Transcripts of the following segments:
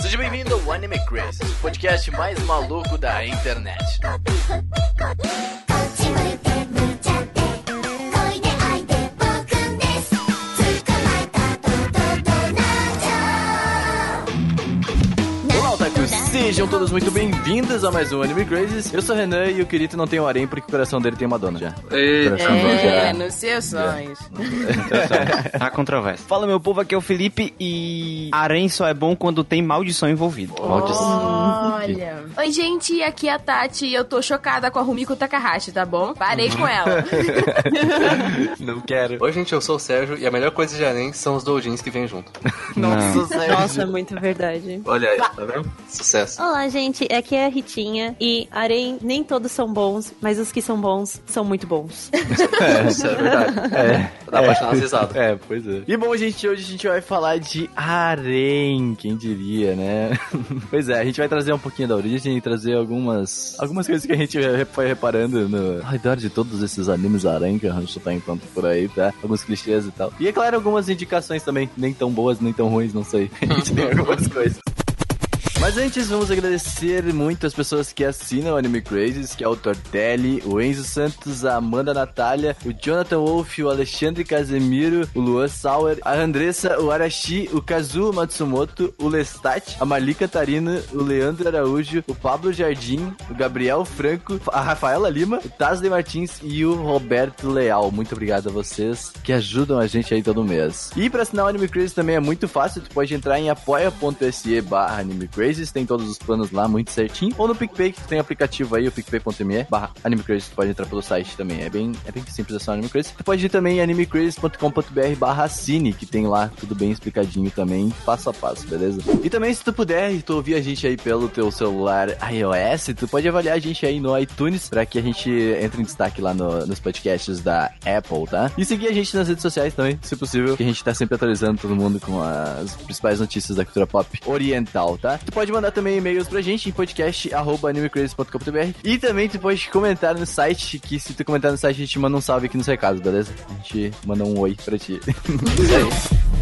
Seja bem-vindo ao Anime Crazy, o podcast mais maluco da internet. Sejam todos muito bem-vindos a mais um Anime Crazy. Eu sou o Renan e o Kirito não tem um harém porque o coração dele tem uma dona já. Coração É, já. nos seus sonhos. Há controvérsia. Fala, meu povo, aqui é o Felipe e harém só é bom quando tem maldição envolvida. Olha. Oi, gente, aqui é a Tati e eu tô chocada com a Rumiko Takahashi, tá bom? Parei com ela. Não quero. Oi, gente, eu sou o Sérgio e a melhor coisa de Arém são os doujins que vêm junto. Nossa, Sérgio. Nossa, muito verdade. Olha aí, tá vendo? Sucesso. Olá, gente. Aqui é a Ritinha. E Arém, nem todos são bons, mas os que são bons são muito bons. Isso é verdade. É. Dá pra tirar umas risadas. É, pois é. E bom, gente, hoje a gente vai falar de harém, quem diria, né? pois é, a gente vai trazer um pouquinho da origem e trazer algumas algumas coisas que a gente foi reparando no ao redor de todos esses animes harém que a gente tá encontrando por aí, tá? Alguns clichês e tal. E é claro, algumas indicações também, nem tão boas, nem tão ruins, não sei. A gente tem algumas coisas. Mas antes, vamos agradecer muito as pessoas que assinam o Anime Crazes, que é o Tortelli, o Enzo Santos, a Amanda Natália, o Jonathan Wolf, o Alexandre Casemiro, o Luan Sauer, a Andressa, o Arashi, o Kazuo Matsumoto, o Lestat, a Marli Catarina, o Leandro Araújo, o Pablo Jardim, o Gabriel Franco, a Rafaela Lima, o Tasley Martins e o Roberto Leal. Muito obrigado a vocês que ajudam a gente aí todo mês. E pra assinar o Anime Crazes também é muito fácil, tu pode entrar em apoia.se barra Anime Crazes, tem todos os planos lá muito certinho. Ou no PicPay, que tem aplicativo aí, o picpay.me barra Anime Crazes, pode entrar pelo site também. É bem, é bem simples, é só Anime Crazes. Tu pode ir também em animecrazes.com.br barra Cine, que tem lá tudo bem explicadinho também, passo a passo, beleza? E também, se tu puder e tu ouvir a gente aí pelo teu celular iOS, tu pode avaliar a gente aí no iTunes, pra que a gente entre em destaque lá no- nos podcasts da Apple, tá? E seguir a gente nas redes sociais também, se possível, que a gente tá sempre atualizando todo mundo com as principais notícias da cultura pop oriental, tá? Tu pode mandar também e-mails pra gente em podcast.animecrazy.com.br e também tu pode comentar no site, que se tu comentar no site a gente manda um salve aqui nos recados, beleza? A gente manda um oi pra ti.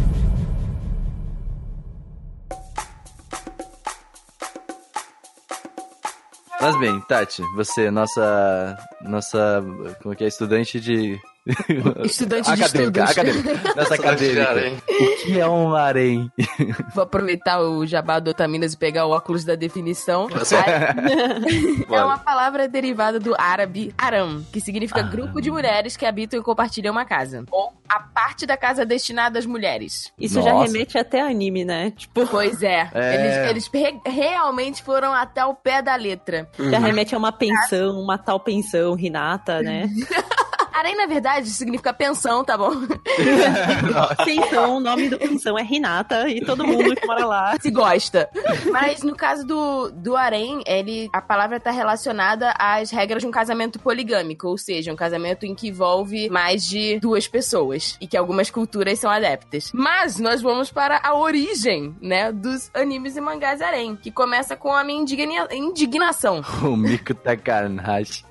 Mas bem, Tati, você, nossa. Nossa. Como é que é? Estudante de. Estudante de acadêmica, de acadêmica. harém. O que é um harém? Vou aproveitar o jabá do Otaminas e pegar o óculos da definição. é uma palavra derivada do árabe aram, que significa grupo de mulheres que habitam e compartilham uma casa. Ou a parte da casa destinada às mulheres. Isso já Nossa. remete até a anime, né? Tipo, Pois é. É. Eles, eles re- realmente foram até o pé da letra. já remete a uma pensão, uma tal pensão, Hinata, né? Harém, na verdade, significa pensão, tá bom? pensão, o nome do pensão é Hinata e todo mundo que mora lá. Se gosta. Mas no caso do, do harém, ele, a palavra tá relacionada às regras de um casamento poligâmico, ou seja, um casamento em que envolve mais de duas pessoas e que algumas culturas são adeptas. Mas nós vamos para a origem, né, dos animes e mangás harém, que começa com a minha indigna- indignação. O Miku Takanashi.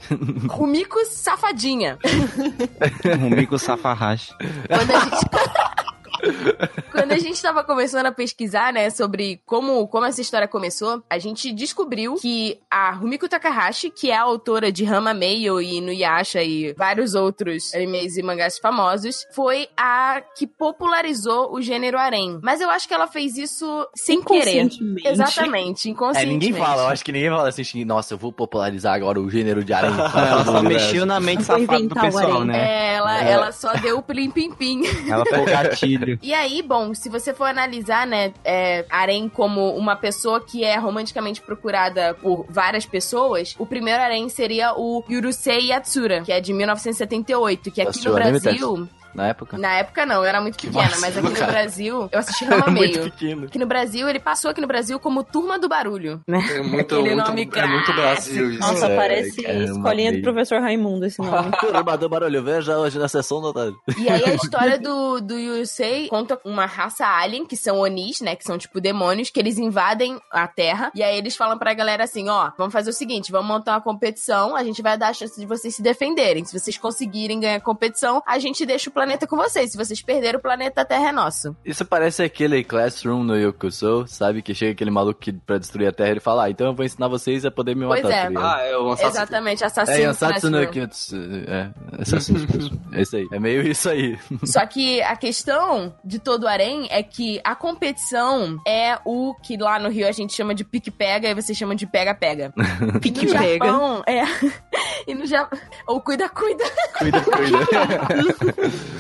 Rumiko safadinha. Rumiko Safahashi. Quando a gente... Quando a gente tava começando a pesquisar, né, sobre como, como essa história começou, a gente descobriu que a Rumiko Takahashi, que é a autora de Rama Meio e Nuyasha e vários outros animes e mangás famosos, foi a que popularizou o gênero harém. Mas eu acho que ela fez isso sem querer. Inconscientemente. Exatamente, É, inconscientemente. ninguém fala, eu acho que ninguém fala assim, nossa, eu vou popularizar agora o gênero de harém. Ela só mexeu na mente safada do pessoal, né? É, ela, É. ela só deu o plim-pim-pim. Ela foi o gatilho. E aí, bom, se você for analisar, né, é, harém como uma pessoa que é romanticamente procurada por várias pessoas, o primeiro harém seria o Yurusei Yatsura, que é de 1978, que aqui no Brasil... Na época. Na época não, eu era muito pequena, mas aqui no cara. Brasil, eu assisti Rama Meio. Aqui no Brasil, ele passou aqui no Brasil como Turma do Barulho, né? É muito, Aquele muito, nome é muito. Brasil isso. Nossa, É, parece caramba, escolinha do professor Raimundo esse nome. Turma do barulho, veja hoje na sessão da tarde. E aí a história do, do Yusei conta uma raça alien, que são Onis, né? Que são tipo demônios, que eles invadem a Terra. E aí eles falam pra galera assim: ó, vamos fazer o seguinte, vamos montar uma competição, a gente vai dar a chance de vocês se defenderem. Se vocês conseguirem ganhar a competição, a gente deixa o planeta com vocês. Se vocês perderem, o planeta Terra é nosso. Isso parece aquele Classroom no Yokusou, sabe? Que chega aquele maluco que, pra destruir a Terra e fala, ah, então eu vou ensinar vocês a poder me Pois matar. é. tá? Ah, é o Ansatsu. Exatamente, É, assassino. Yansatsu no Classroom. Kyutsu. É, Assassin's Creed. É isso aí. É meio isso aí. Só que a questão de todo o harém é que a competição é o que lá no Rio a gente chama de pique-pega e vocês chamam de pega-pega. Pique no pega. Japão, é. E no Japão. Ou cuida-cuida. Cuida, cuida.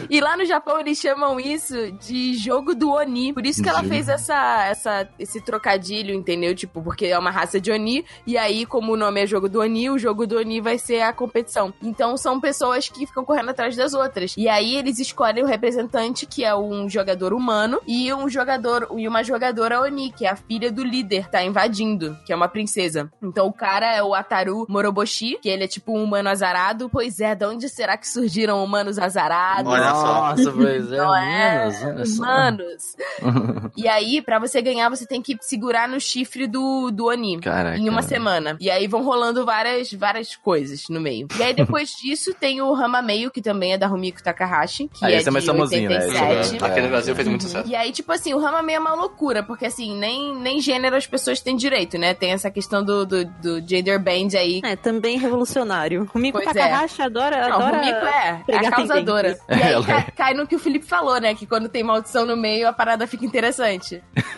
E lá no Japão eles chamam isso de jogo do Oni. Por isso que ela fez essa, essa, esse trocadilho, entendeu? Tipo, porque é uma raça de Oni. E aí, como o nome é jogo do Oni, o jogo do Oni vai ser a competição. Então são pessoas que ficam correndo atrás das outras. E aí eles escolhem o representante, que é um jogador humano, e um jogador e uma jogadora Oni, que é a filha do líder, tá invadindo, que é uma princesa. Então o cara é o Ataru Moroboshi, que ele é tipo um humano azarado. Pois é, de onde será que surgiram humanos azarados? Olha só. Nossa, pois é. Não é? Menos, olha só. Humanos. E aí, pra você ganhar, você tem que segurar no chifre do, do Oni. Caraca. Em uma semana. E aí vão rolando várias, várias coisas no meio. E aí, depois disso, tem o Hamameio, que também é da Rumiko Takahashi, que Ah, é esse é mais famosinho, né? 87. Esse é- Aqui no Brasil fez muito sucesso. E aí, tipo assim, o Hamameio é uma loucura, porque assim, nem, nem gênero as pessoas têm direito, né? Tem essa questão do, do, do gender band aí. É, também revolucionário. O Miko Pois é. Takahashi adora, Não, adora Rumiko é, é a causadora. E aí Ela cai, cai no que o Felipe falou, né? Que quando tem maldição no meio, a parada fica interessante.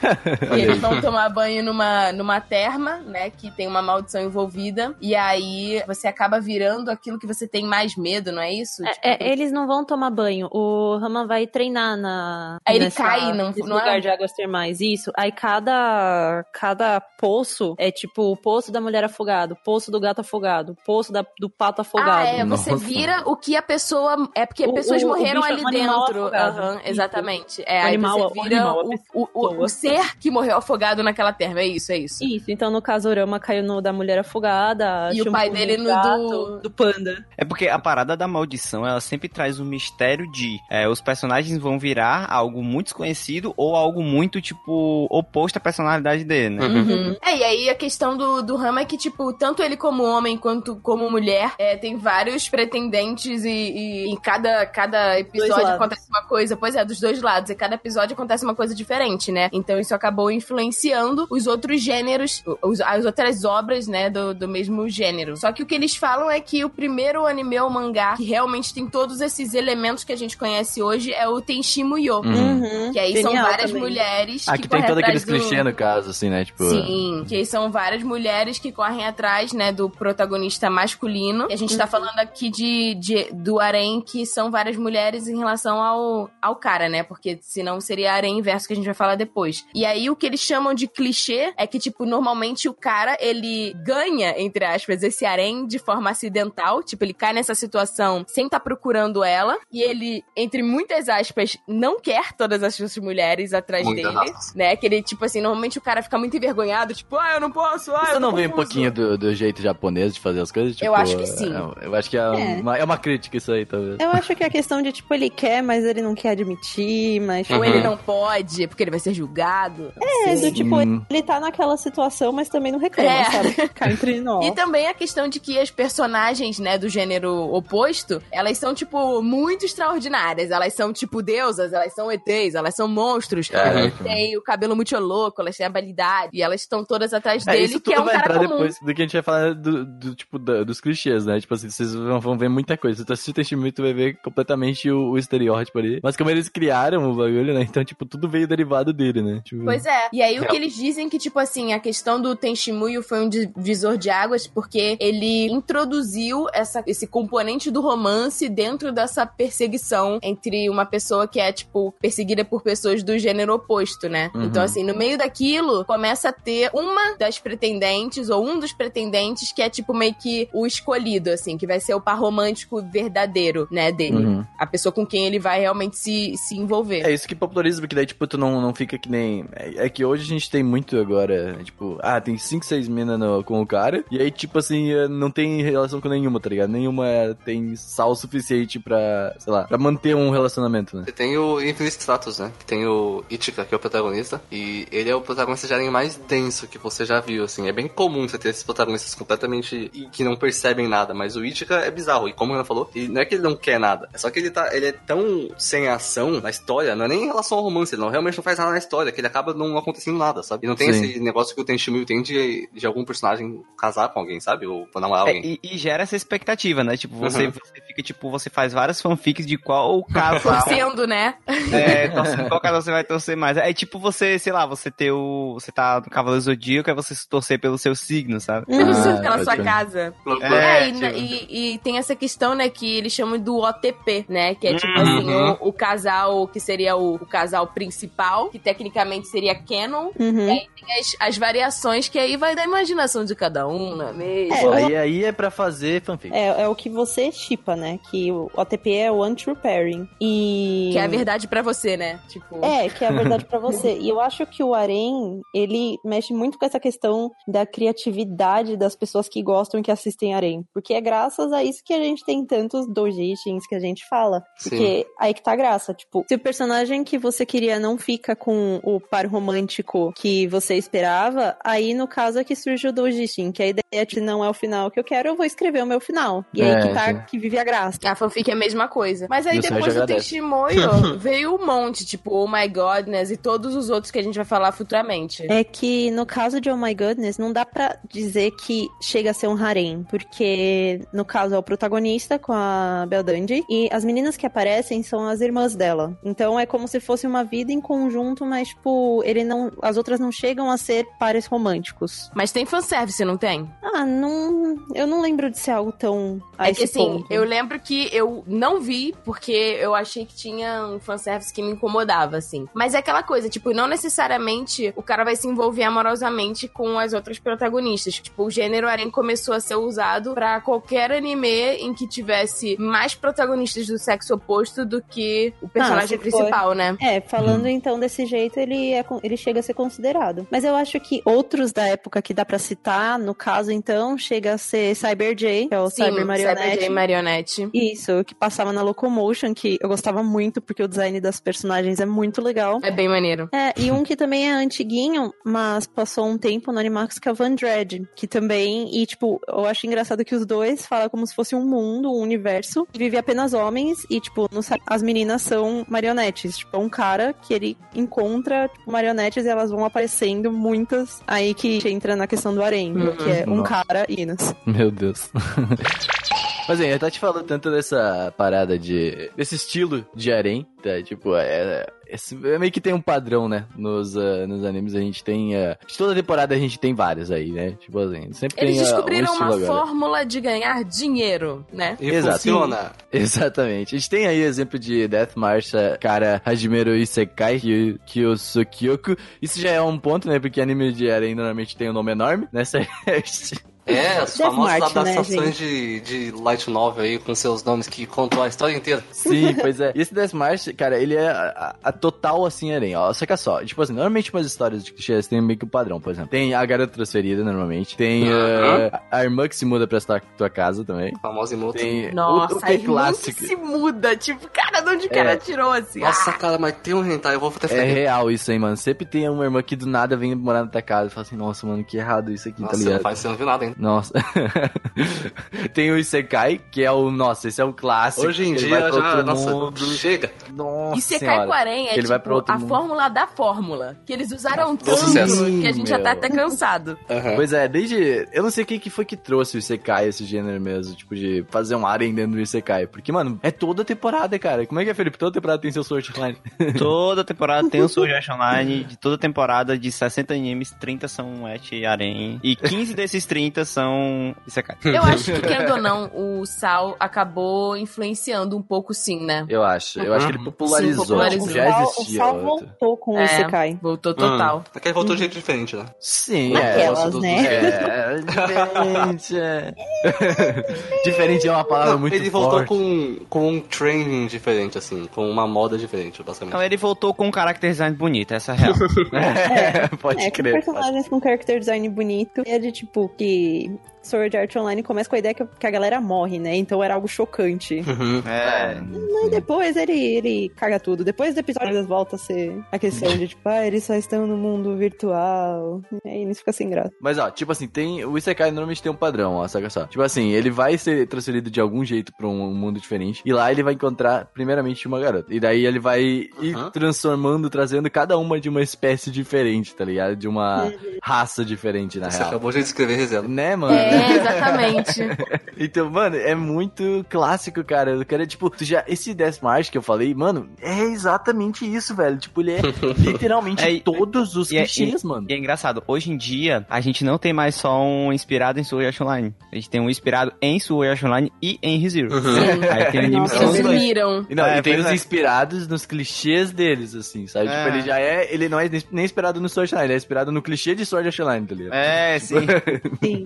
E eles vão tomar banho numa, numa terma, né? Que tem uma maldição envolvida. E aí você acaba virando aquilo que você tem mais medo, não é isso? É, Tipo, é, eles não vão tomar banho. O Raman vai treinar na. Aí ele nessa- cai, não- não é? lugar de águas termais. Isso. Aí cada, cada poço é tipo o poço da mulher afogado, poço do gato afogado, poço da- do pato afogado. Ah, é, você Nossa. vira o que a pessoa. É porque O- pessoas o- o morreram ali animal dentro. Isso. exatamente. É, O aí animal- você o vira animal, o, o, o, ser que morreu afogado naquela terma. É isso, é isso. Isso, então no caso o Rama caiu no da mulher afogada. E o pai dele no do- do panda. É porque a parada da maldição, ela sempre traz o mistério de é, os personagens vão virar algo muito desconhecido ou algo muito, tipo, oposto à personalidade dele, né? Uhum. É, e aí a questão do, do Rama é que, tipo, tanto ele como homem quanto como mulher, é, tem vários pretendentes e, e em cada, cada episódio acontece uma coisa. Pois é, dos dois lados. E cada episódio acontece uma coisa diferente, né? Então isso acabou influenciando os outros gêneros, os- as outras obras, né, do, do mesmo gênero. Só que o que eles falam é que o primeiro anime ou mangá que realmente tem todos esses elementos que a gente conhece hoje é o Tenshimo Yo. Uhum. Uhum. Que aí são Genial várias também. mulheres Aqui que tem todo aqueles do- clichês no caso, assim, né? Tipo. Sim, que aí são várias mulheres que correm atrás, né, do protagonista masculino. E a gente tá falando aqui de, de- do harém, que são várias mulheres em relação ao, ao cara, né? Porque senão seria harém inverso que a gente vai falar depois. E aí o que eles chamam de clichê é que, tipo, normalmente o cara, ele ganha, entre aspas, esse harém de forma acidental. Tipo, ele cai nessa situação sem estar procurando ela. E ele, entre muitas aspas, não quer todas essas mulheres atrás Muitas dele né? Que ele, tipo assim, normalmente o cara fica muito envergonhado, tipo, ah, eu não posso, ah, eu não vem um pouquinho do, do jeito japonês de fazer as coisas? Tipo, Eu acho que sim. é- Eu acho que é, É. Uma, é uma crítica isso aí, talvez. Eu acho que a questão de, tipo, ele quer, mas ele não quer admitir, mas... Ou Uhum. ele não pode, porque ele vai ser julgado. É, do tipo, Hum. ele tá naquela situação, mas também não reclama, É. sabe? Cá entre nós. E também a questão de que as personagens, né, do gênero oposto, elas são, tipo, muito extraordinárias. Elas são, tipo, deusas, elas são ETs, elas são monstros. Caraca. Elas têm o cabelo muito louco, elas têm habilidade, e elas estão todas atrás É, dele, isso que é um vai cara entrar comum. depois do que a gente vai falar do, do, tipo, da- dos clichês, né? Tipo assim, vocês vão, vão ver muita coisa. Se tu assistir Testament, tu vai ver completamente o, o estereótipo ali. Mas como eles criaram o bagulho, né? Então, tipo, tudo veio derivado dele, né? Tipo, Pois é. E aí o que eles dizem que, tipo assim, a questão do Tenshimuyo foi um divisor de águas porque ele introduziu essa, esse componente do romance dentro dessa perseguição entre uma pessoa que é, tipo, perseguida por pessoas do gênero oposto, né? Uhum. Então, assim, no meio daquilo, começa a ter uma das pretendentes ou um dos pretendentes que é, tipo, meio que o escolhido, assim, que vai ser o par romântico verdadeiro, né, dele. Uhum. A pessoa com quem ele vai realmente se, se envolver. É isso que populariza, porque daí, tipo, tu não, não fica que nem. É, é que hoje a gente tem muito agora, tipo, ah, tem 5, 6 minas no- com o cara, e aí, tipo assim, eh, não tem relação com nenhuma, tá ligado? Nenhuma tem sal suficiente pra, sei lá, pra manter um relacionamento, né? Você tem o Infinite Stratos, né? Que tem o Ichika, que é o protagonista. E ele é o protagonista de anime mais denso que você já viu, assim. É bem comum você ter esses protagonistas completamente... e que não percebem nada. Mas o Ichika é bizarro. E como a Ana falou, e não é que ele não quer nada. É só que ele tá... Ele é tão sem ação na história. Não é nem em relação ao romance. Ele não, realmente não faz nada na história. Que ele acaba não acontecendo nada, sabe? E não tem Sim. esse negócio que o Tenchimuyo tem de, de algum personagem casar com alguém, sabe? Ou namorar É, alguém. e, e gera essa expectativa, né? Tipo, você, Uhum. você fica, tipo, você faz várias fanfics de qual casal. Torcendo, né? é, torcendo, qual casal você vai torcer mais. É tipo você, sei lá, você ter o. Você tá no Cavaleiro Zodíaco, é você se torcer pelo seu signo, sabe? Ah, pela sua casa. Loucura. É, e, tipo- e- e tem essa questão, né, que eles chamam do OTP, né? Que é tipo Uhum. assim, o, o casal que seria o, o casal principal, que tecnicamente seria canon. Uhum. E aí tem as, as variações que aí vai da imaginação de cada um, não é mesmo? É, Aí, aí é pra fazer fanfic. É, é o que você chipa, né? Que o OTP é o Untrue Pairing. E. Que é a verdade pra você, né? Tipo. É, que é a verdade pra você. E eu acho que o Arém, ele mexe muito com essa questão da criatividade das pessoas que gostam e que assistem Arém. Porque é graças a isso que a gente tem tantos doujins que a gente fala. Porque aí que tá a graça. Tipo, se o personagem que você queria não fica com o par romântico que você esperava, aí no caso é que surge o doujin, que a ideia é que não é o final que eu quero, eu vou escrever o meu final. E É, aí que tá, sim. que vive a graça. A fanfic é a mesma coisa. Mas aí E depois do. Testimoio veio um monte, tipo, Oh My Godness e todos os outros que a gente vai falar futuramente. É que no caso de Oh My Goodness, não dá pra dizer que chega a ser um harem, porque no caso é o protagonista com a Belle Dundee e as meninas que aparecem são as irmãs dela. Então é como se fosse uma vida em conjunto, mas tipo, ele não, as outras não chegam a ser pares românticos. Mas tem fanservice, não tem? Ah, não, eu não lembro de ser algo tão é que assim, ponto. eu lembro que eu não vi porque eu achei que tinha um fanservice que me incomodava, assim. Mas é aquela coisa, tipo, não necessariamente o cara vai se envolver amorosamente com as outras protagonistas. Tipo, o gênero harem começou a ser usado pra qualquer anime em que tivesse mais protagonistas do sexo oposto do que o personagem se for. principal, né? É, falando então desse jeito, ele, é, ele chega a ser considerado. Mas eu acho que outros da época que dá pra citar, no caso então, chega a ser Cyber J, que é o Cyber Marionette. Cyber J Marionette. Isso, que passava na Locomotion, que eu gostava muito, porque o design das personagens é muito legal. É bem maneiro. É, e um que também é antiguinho, mas passou um tempo no Animax, que é o Van Dread, que também, e tipo, eu acho engraçado que os dois falam como se fosse um mundo, um universo, vive apenas homens, e tipo, no as meninas são marionetes, tipo, é um cara que ele encontra tipo, marionetes e elas vão aparecendo muitas, aí que entra na questão do harém, Uhum. que é um Nossa. cara e Inas. Meu Deus. Mas hein, eu tá te falando tanto dessa parada de. desse estilo de harém, tá? Tipo, é. esse- é meio que tem um padrão, né? Nos, ah, nos animes a gente tem. ah, de toda temporada a gente tem vários aí, né? Tipo assim, sempre Eles tem ah, descobriram um estilo uma agora. fórmula de ganhar dinheiro, né? E Exato. funciona. Exatamente. A gente tem aí exemplo de Death March, cara Hajimeru Isekai, Kyo- Kyosukyoku. Isso já é um ponto, né? Porque anime de harém normalmente tem um nome enorme, né? É, as Death famosas March, né, adaptações de, de light novel aí com seus nomes que contam a história inteira. Sim, pois é. E esse Death March, cara, ele é a, a- a total assim harém, ó. Só que é só, tipo assim, normalmente umas histórias de clichês tem meio que um padrão, por exemplo. Tem a garota transferida, normalmente. Tem Uhum. ah, a irmã que se muda pra tua, tua casa também. Famosa e multa. Tem Nossa, o, o que aí é muito clássico. se muda. Tipo, cara, de onde o cara É. tirou assim? Nossa, Ah, cara, mas tem um hentai, eu vou até É real isso aí, mano. Sempre tem uma irmã que do nada vem morar na tua casa e fala assim, nossa, mano, que errado isso aqui, Nossa, tá você ligado? não faz, você não viu nada ainda. Nossa. tem o Isekai, que é o. Nossa, esse é o clássico. Hoje em dia já. Nossa, mundo. chega. Nossa. Com harém é Ele tipo a mundo. fórmula da fórmula. Que eles usaram tanto sucesso. que a gente já tá Meu. até cansado. Aham. Pois é, desde. Eu não sei quem que foi que trouxe o Isekai, esse gênero mesmo, tipo, de fazer um harem dentro do Isekai. Porque, mano, é toda temporada, cara. Como é que é, Felipe? Toda temporada tem seu Sword Line. Toda temporada tem um Sword Online. De toda temporada, de 60 animes, 30 são et e harem. E 15 desses 30 são Isekai. Eu acho que, querendo ou não, o Sal acabou influenciando um pouco, sim, né? Eu acho. Eu acho que ele popularizou. Sim, popularizou. Tipo, já o Sal- existia. O Sal voltou com o É. Isekai. Voltou total. Hum. É que ele voltou de jeito diferente, né? Sim, Naquelas, é. né? É, diferente. É. diferente é uma palavra Não, muito ele voltou forte. com, com um training diferente. assim, com uma moda diferente, basicamente. Então ele voltou com um character design bonito, essa é a real. É, pode É, com crer. personagens com character design bonito. É de tipo que the Sword Art Online começa com a ideia que, que a galera morre, né? Então era algo chocante. Uhum. é. Mas depois ele, ele caga tudo. Depois do episódio volta a ser a questão de tipo, ah, eles só estão no mundo virtual. E aí isso fica sem graça. Mas ó, tipo assim, tem. O Isekai normalmente tem um padrão, ó, saca só. Tipo assim, ele vai ser transferido de algum jeito pra um mundo diferente. E lá ele vai encontrar, primeiramente, uma garota. E daí ele vai ir transformando, trazendo cada uma de uma espécie diferente, tá ligado? De uma raça diferente, na Você real. acabou de descrever Rezelo. Né, mano? É, exatamente. Então, mano, é muito clássico, cara. Eu quero, tipo, tu já, esse Death March que eu falei, mano, é exatamente isso, velho. Tipo, ele é literalmente É, todos os e é- clichês, mano. E é engraçado, hoje em dia, a gente não tem mais só um inspirado em Sword Art Online. A gente tem um inspirado em Sword Art Online e em ReZero. Aí tem anime Nossa, que não, É, e tem os é. inspirados nos clichês deles, assim, sabe? É. Tipo, ele já é. Ele não é nem- nem inspirado no Sword Art Online, ele é inspirado no clichê de Sword Art Online, tá ligado? É, sim. Sim.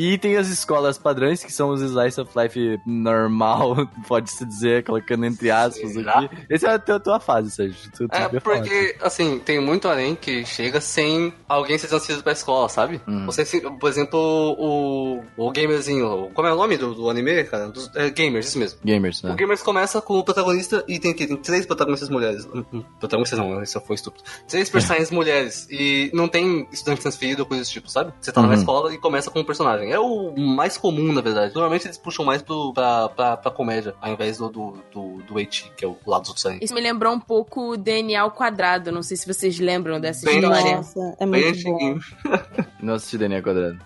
E tem as escolas padrões, que são os Slice of Life normal, pode-se dizer, colocando entre aspas Será? aqui. Essa é a tua, tua fase, Sérgio. Tu, tu É, falar. porque, assim, tem muito além que chega sem alguém ser transferido pra escola, sabe? Hum. Você, por exemplo, o, o gamerzinho, como é o nome do, do anime, cara? Dos, é, gamers, isso mesmo. Gamers, né? O Gamers começa com o protagonista e tem, tem três protagonistas mulheres. Hum, hum, Protagonistas não, isso foi estúpido. Três personagens mulheres e não tem estudante transferido ou coisa desse tipo, sabe? Você tá numa Uhum. escola e começa com um personagem. É o mais comum, na verdade. Normalmente eles puxam mais pro, pra, pra, pra comédia, ao invés do, do, do, do que é o lado outros aí. Isso me lembrou um pouco o DNA ao quadrado. Não sei se vocês lembram dessa Bem história. Nossa, é muito bom. Não assisti DNA Quadrado.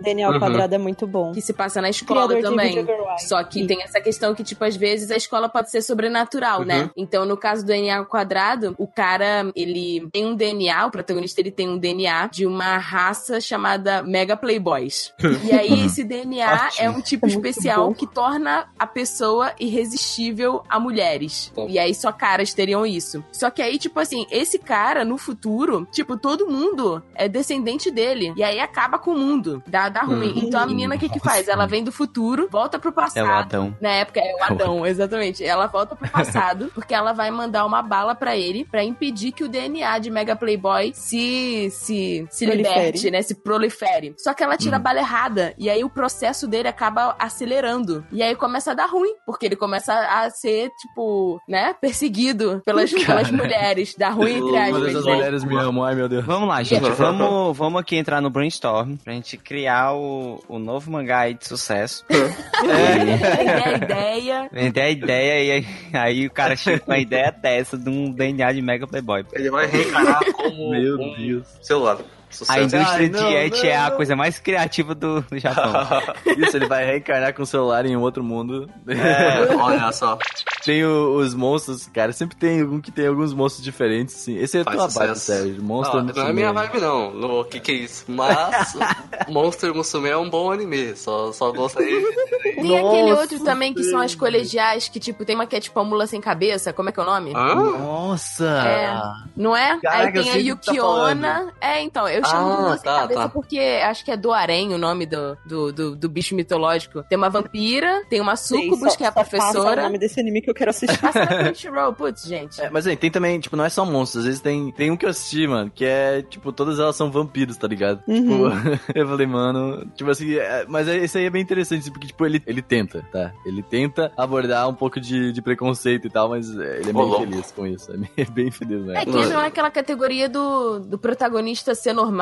Daniel Uhum. Quadrado é muito bom. Que se passa na escola Criador também. Só que tem essa questão que, tipo, às vezes a escola pode ser sobrenatural, Uhum. né? Então, no caso do DNA ao quadrado, o cara, ele tem um DNA, o protagonista, ele tem um DNA de uma raça chamada Mega Playboys. E aí, esse DNA é um tipo É especial bom. que torna a pessoa irresistível a mulheres. Bom. E aí, só caras teriam isso. Só que aí, tipo assim, esse cara, no futuro, tipo, todo mundo é descendente dele. E aí acaba com o mundo. Dá, dá ruim. Hum. Então, a menina, o que que faz? Ela vem do futuro, volta pro passado. É o Adão. Na época é o Adão, exatamente. Ela volta pro passado porque ela vai mandar uma bala pra ele pra impedir que o DNA de Mega Playboy se se se Prolifere. liberte, né? Se prolifere. Só que ela tira a bala errada e aí o processo dele acaba acelerando. E aí começa a dar ruim, porque ele começa a ser tipo, né, perseguido pelas, pelas mulheres, dá ruim entre aspas, dessas né? mulheres me amam, ai meu Deus. Vamos lá, gente. Vamos, vamos aqui entrar no brainstorm pra gente criar o, o novo mangá aí de sucesso. Vender a ideia. Vender a ideia e aí, aí o cara chega com a ideia dessa de um DNA de Mega Playboy. Ele vai reencarar como Meu um Deus. celular. A Sucesso. indústria Ai, de não, et é a coisa mais criativa do, do Japão. Isso, ele vai reencarnar com o celular em um outro mundo. É, olha só. Tem o- os monstros, cara, sempre tem algum que tem alguns monstros diferentes, assim. Esse é a Faz tua sucesso. vibe, Sérgio. Monstro Não, não é Musume. minha vibe não, no que que é isso. Mas Monster Musume é um bom anime, só, só gosto aí. Tem Nossa, aquele outro também que são as colegiais, que tipo, tem uma que é tipo a mula sem cabeça, como é que é o nome? Hã? Nossa! É. Não é? Caraca, Aí tem a tá Yukiona. é, então, eu chamo Ah, tá, cabeça tá. porque acho que é do Arém o nome do, do, do, do bicho mitológico. Tem uma vampira, tem uma sucubus, só- que é a só passa o professora. nome desse anime que eu quero assistir. Passa na Crunchyroll, putz, gente. É, mas tem também, tipo, não é só monstros, às vezes tem, tem um que eu assisti, mano, que é, tipo, todas elas são vampiros, tá ligado? Uhum. Tipo, eu falei, mano, tipo assim, é, mas é- esse aí é bem interessante, assim, porque, tipo, ele, ele tenta, tá? Ele tenta abordar um pouco de, de preconceito e tal, mas é, ele é bem feliz com isso, é bem, bem feliz, né? É que não é aquela categoria do, do protagonista ser normal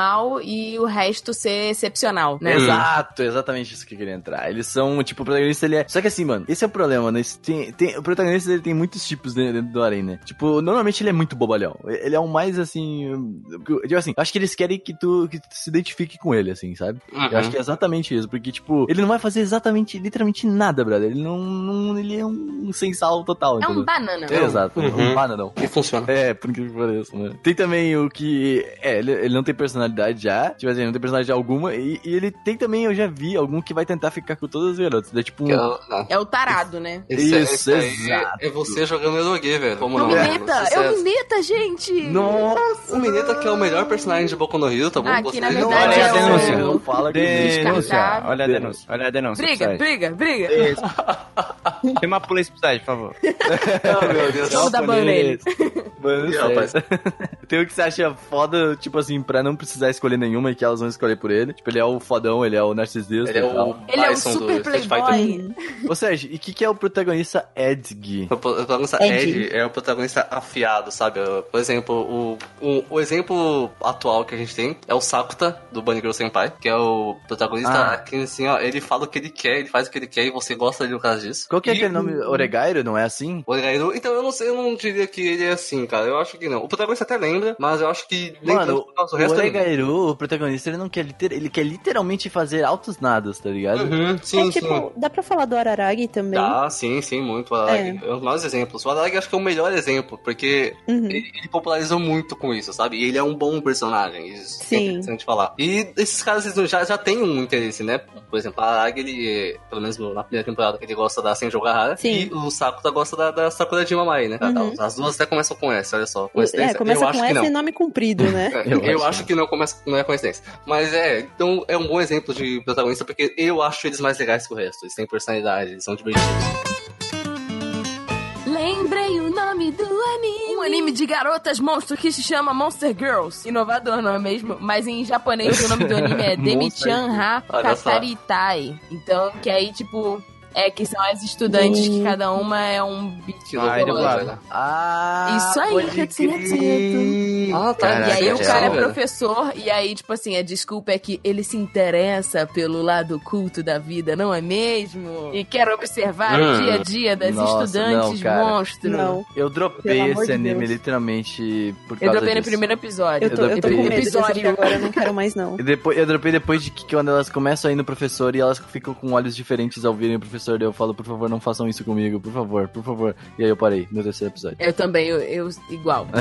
e o resto ser excepcional, né? Exato, exatamente isso que eu queria entrar. Eles são, tipo, o protagonista, ele é... Só que assim, mano, esse é o problema, né? Esse Tem, tem, o protagonista, ele tem muitos tipos dentro, dentro do Arém, né? Tipo, normalmente ele é muito bobalhão. Ele é o mais, assim... Tipo assim, acho que eles querem que tu, que tu se identifique com ele, assim, sabe? Eu acho que é exatamente isso, porque, tipo, ele não vai fazer exatamente, literalmente nada, brother. Ele não... não ele é um sem sal total, É um entendeu? banana. É, exato, Uhum. um bananão. E funciona. É, por incrível que pareça, né? Tem também o que. É, ele, ele não tem personalidade já. Tipo assim, não tem personalidade alguma. E, e ele tem também, eu já vi, algum que vai tentar ficar com todas as garotas. Daí, tipo. Que é o- não. É o tarado, né? Esse, é- Isso, esse aí exato. é você jogando Erogue, velho. Como É o não? Mineta! É o. Mineta, gente! Nossa! O Mineta que é o melhor personagem de Boku no Hero, tá bom? Ah, Gostei. na Não, verdade olha é a denúncia. Não fala que Denúncia. Descartável. Olha a denúncia. Olha a denúncia. Briga, briga, briga. Chama a polícia por favor. Oh, meu Deus. Vamos dar nele. Mano, rapaz. Tem o que você acha foda, tipo assim, pra não precisar escolher nenhuma e que elas vão escolher por ele. Tipo, ele é o fodão, ele é o narcisista Ele é tal. o Ele é o super playboy. Fighter. Ô, Sérgio, e o que, que é o protagonista Edg? O protagonista Ed. Ed é o protagonista afiado, sabe? Por exemplo, o, o, o exemplo atual que a gente tem é o Sakuta, do Bunny Girl Senpai, que é o protagonista Ah. que, assim, ó, ele fala o que ele quer, ele faz o que ele quer e você gosta dele no caso disso. Qual que é E aquele nome? o- Oregairo, não é assim? O Oregairo, então eu não sei, eu não diria que ele é assim, cara. Eu acho que não. O protagonista até lembra, mas eu acho que nem Mano, tanto o resto é Oregairu, o protagonista, ele não quer, liter... ele quer literalmente fazer altos nados, tá ligado? Uhum, sim, é tipo, sim. dá pra falar do Araragi também? Dá, sim, sim, muito. O Araragi é. um dos maiores exemplos. O Araragi acho que é o melhor exemplo, porque Uhum. ele, ele popularizou muito com isso, sabe? E ele é um bom personagem. Isso Sim. é interessante falar. E esses caras eles já, já têm um interesse, né? Por exemplo, a Araragi, ele, pelo menos no- na primeira temporada, ele gosta da Senjo Sim. E o Sakuta gosta da, da Sakura de Mamai, né? Uhum. As duas até começam com S, olha só. É, Coincidência? começa eu acho com não. e nome comprido, né? É, Eu Eu, acho acho que não, começa, não é coincidência. Mas é, então é um bom exemplo de protagonista, porque eu acho eles mais legais que o resto. Eles têm personalidade, eles são divertidos. Lembrei o nome do anime. Um anime de garotas monstros que se chama Monster Girls. Inovador, não é mesmo? Mas em japonês o nome do anime é Demi-chan Ha. Kataritai. Então, que aí, tipo... É, que são as estudantes que cada uma é um bicho. Que. Ah, Isso aí, crer. Ah, tá. e aí o cara é professor, e aí, tipo assim, a desculpa é que ele se interessa pelo lado culto da vida, não é mesmo? E quer observar o Hum. dia a dia das Nossa, estudantes não, monstros. Não. Eu dropei esse de anime Deus. literalmente por Eu causa dropei no disso. primeiro episódio. Eu tô, eu tô com medo Episódio. agora, eu não quero mais não. E depois, eu dropei depois de que quando elas começam a ir no professor e elas ficam com olhos diferentes ao virem o professor, daí eu falo, por favor, não façam isso comigo, por favor, por favor. E aí eu parei no terceiro episódio. Eu também, eu, eu igual.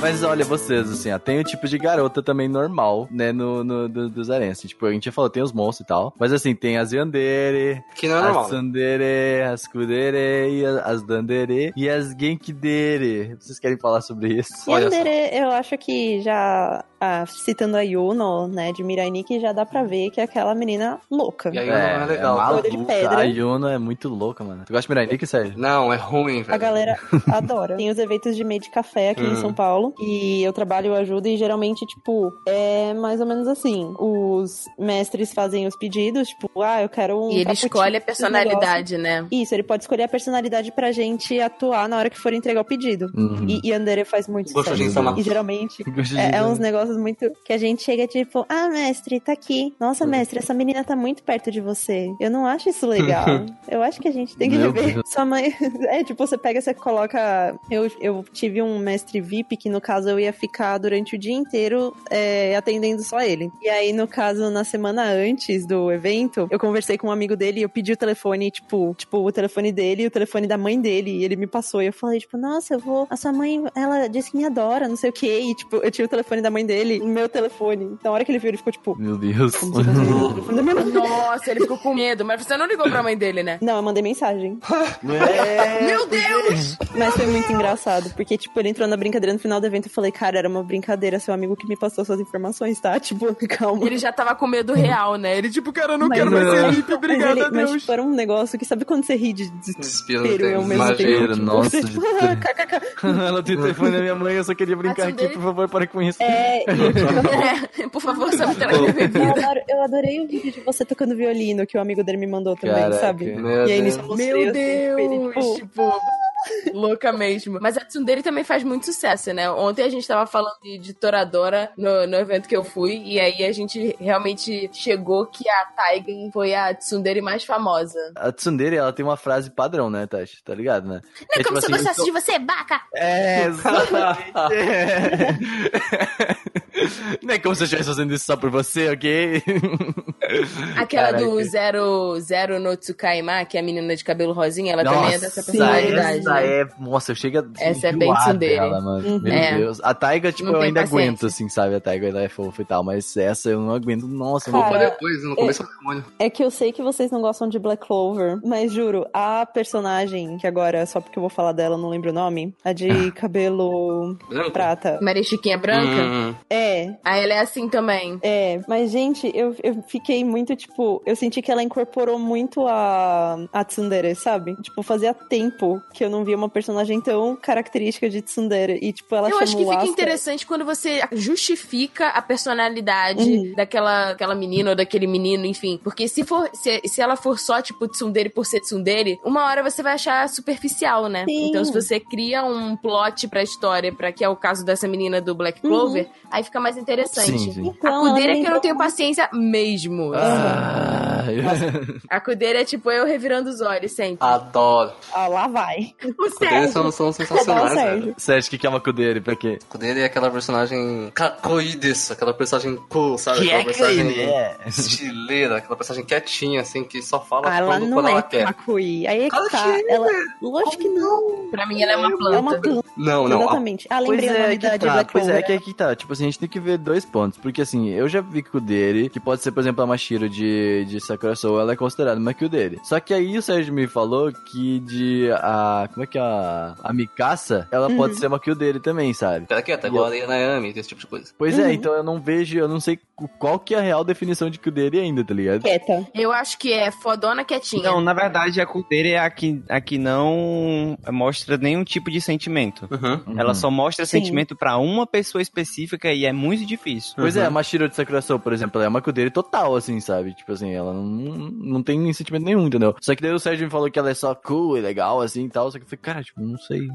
Mas olha, vocês, assim, ó, tem o tipo de garota também normal, né, no, no do, dos aranhas. Assim, tipo, a gente já falou, tem os monstros e tal. Mas assim, tem as yandere, Que não é as normal. né? tsundere, as kudere, e a- as dandere e as genkidere. Vocês querem falar sobre isso? Yandere, eu acho que já, ah, citando a Yuno, né, de Mirai Nikki, já dá pra ver que é aquela menina louca. E aí não é legal. Olho de pedra. A Yuno é muito louca, mano. Tu gosta de Mirai Nikki, Sérgio? Não, é ruim, velho. A galera adora. Tem os eventos de meio de café aqui em Hum. São Paulo. E eu trabalho, eu ajudo, e geralmente, tipo, é mais ou menos assim. Os mestres fazem os pedidos, tipo, ah, eu quero um. E ele escolhe a personalidade, né? Isso, ele pode escolher a personalidade pra gente atuar na hora que for entregar o pedido. Uhum. E, e Andere faz muito Gosto de sucesso. ensinar. E geralmente é, é uns negócios muito. Que a gente chega tipo, ah, mestre, tá aqui. Nossa, mestre, essa menina tá muito perto de você. Eu não acho isso legal. eu acho que a gente tem que Meu ver. Deus. Sua mãe. É, tipo, você pega, você coloca. Eu, eu tive um mestre VIP que, no caso, eu ia ficar durante o dia inteiro é, atendendo só ele. E aí, no caso, na semana antes do evento, eu conversei com um amigo dele e eu pedi o telefone, tipo, tipo, o telefone dele e o telefone da mãe dele. E ele me passou. E eu falei, tipo, nossa, eu vou. A sua mãe, ela disse que me adora, não sei o quê. E, tipo, eu tinha o telefone da mãe dele no meu telefone. Na hora que ele viu, ele ficou, tipo. Meu Deus. Nossa, ele ficou com medo. Mas você não ligou pra mãe dele, né? Não, eu mandei mensagem. É, Meu Deus! Mas foi muito engraçado, porque, tipo, ele entrou na brincadeira no final do evento e eu falei, cara, era uma brincadeira, seu amigo que me passou suas informações, tá? Tipo, calma. Ele já tava com medo real, né? Ele, tipo, cara, eu não Mas quero mais ser hippie, Mas, obrigada ele, a Deus. mas tipo, era um negócio que sabe quando você ri de Desespero, desespero e ao mesmo imagina. tempo? Tipo, Nossa, você, tipo. Ela tem o telefone da minha mãe, eu só queria brincar aqui, dele- por favor, pare com isso. É, eu, É, por favor, sabe terapia eu, bebida. adoro- eu adorei o vídeo de você tocando violino que o amigo dele me mandou também, Caraca. sabe? Meu e aí nisso eu mostrei, Meu assim, ele, Deus! tipo, Tipo, louca mesmo. Mas a Tsundere também faz muito sucesso, né? Ontem a gente tava falando de, de Toradora no, no evento que eu fui, e aí a gente realmente chegou que a Taigen foi a Tsundere mais famosa. A Tsundere, ela tem uma frase padrão, né, Tashi? Tá ligado, né? Não é como se eu assim, gostasse de você, baca! É, exatamente. É. Não é como se eu estivesse fazendo isso só por você, ok? Aquela Caraca. do Zero, Zero no Tsukaima, que é a menina de cabelo rosinha, ela também é dessa personalidade. essa né? é. Nossa, eu chego a. Essa é bem tsundere. dela, mano. Uhum. Meu É. Deus. A Taiga, tipo, Não eu ainda paciência. aguento, assim, sabe? A Taiga ela é fofa e tal, mas essa eu não aguento. Nossa, eu Cara, vou Opa, depois, no começo do demônio. É que eu sei que vocês não gostam de Black Clover, mas juro, a personagem, que agora, só porque eu vou falar dela, eu não lembro o nome, a de cabelo Branco? prata. Maria Chiquinha Branca. Hum, É, Ah, ela é assim também. é, mas gente, eu, eu fiquei muito, tipo, eu senti que ela incorporou muito a, a Tsundere, sabe? Tipo, fazia tempo que eu não via uma personagem tão característica de Tsundere, e tipo, ela Eu acho que fica Asuka- interessante quando você justifica a personalidade Uhum. daquela aquela menina ou daquele menino, enfim. Porque se for se, se ela for só, tipo, tsundere por ser tsundere, uma hora você vai achar superficial, né? Sim. Então, se você cria um plot pra história, pra que é o caso dessa menina do Black Uhum. Clover, aí fica mais interessante. Sim, sim. Então, A Kudera é que eu não tenho paciência mesmo. Ah, A Kudera é tipo eu revirando os olhos sempre. Adoro. Ah, lá vai. o Sérgio. são, são o sensacionais, Sérgio. velho. Você acha que que é uma Kudere? Pra quê? O dele é aquela personagem kakoi desu, aquela personagem cool, sabe? Que aquela é que personagem ele é? estileira, aquela personagem quietinha, assim, que só fala Ah, ela quando, é ela quer. Kakui. Aí é que tá. que é, Ela... Lógico que não. Pra mim, ela é uma planta. É uma planta. Não, não. a- Exatamente. Ah, Pois lembrei o é, nome que da tá, Black pois é, que aqui tá. Tipo assim, a gente tem que ver dois pontos. Porque assim, eu já vi que o dele, que pode ser, por exemplo, a Mashiro de, de Sakura Soul, ela é considerada uma que o dele. Só que aí o Sérgio me falou que de a. Como é que é a. A Mikasa, ela Uhum. pode ser uma que o dele também, sabe? Fica quieta, igual a Nayami, esse tipo de coisa. Pois Uhum. é, então eu não vejo, eu não sei qual que é a real definição de dele ainda, tá ligado? Quieta. Eu acho que é fodona quietinha. Não, na verdade, a Kudere é a que, a que não mostra nenhum tipo de sentimento. Uhum. Ela só mostra Sim. sentimento pra uma pessoa específica e é muito difícil. Pois é, Uhum. a Mashiro de Sakura Soul, por exemplo, ela é uma Kudere total, assim, sabe? Tipo assim, ela não, não tem nem sentimento nenhum, entendeu? Só que daí o Sérgio me falou que ela é só cool e legal, assim, e tal. Só que eu falei, cara, tipo, não sei.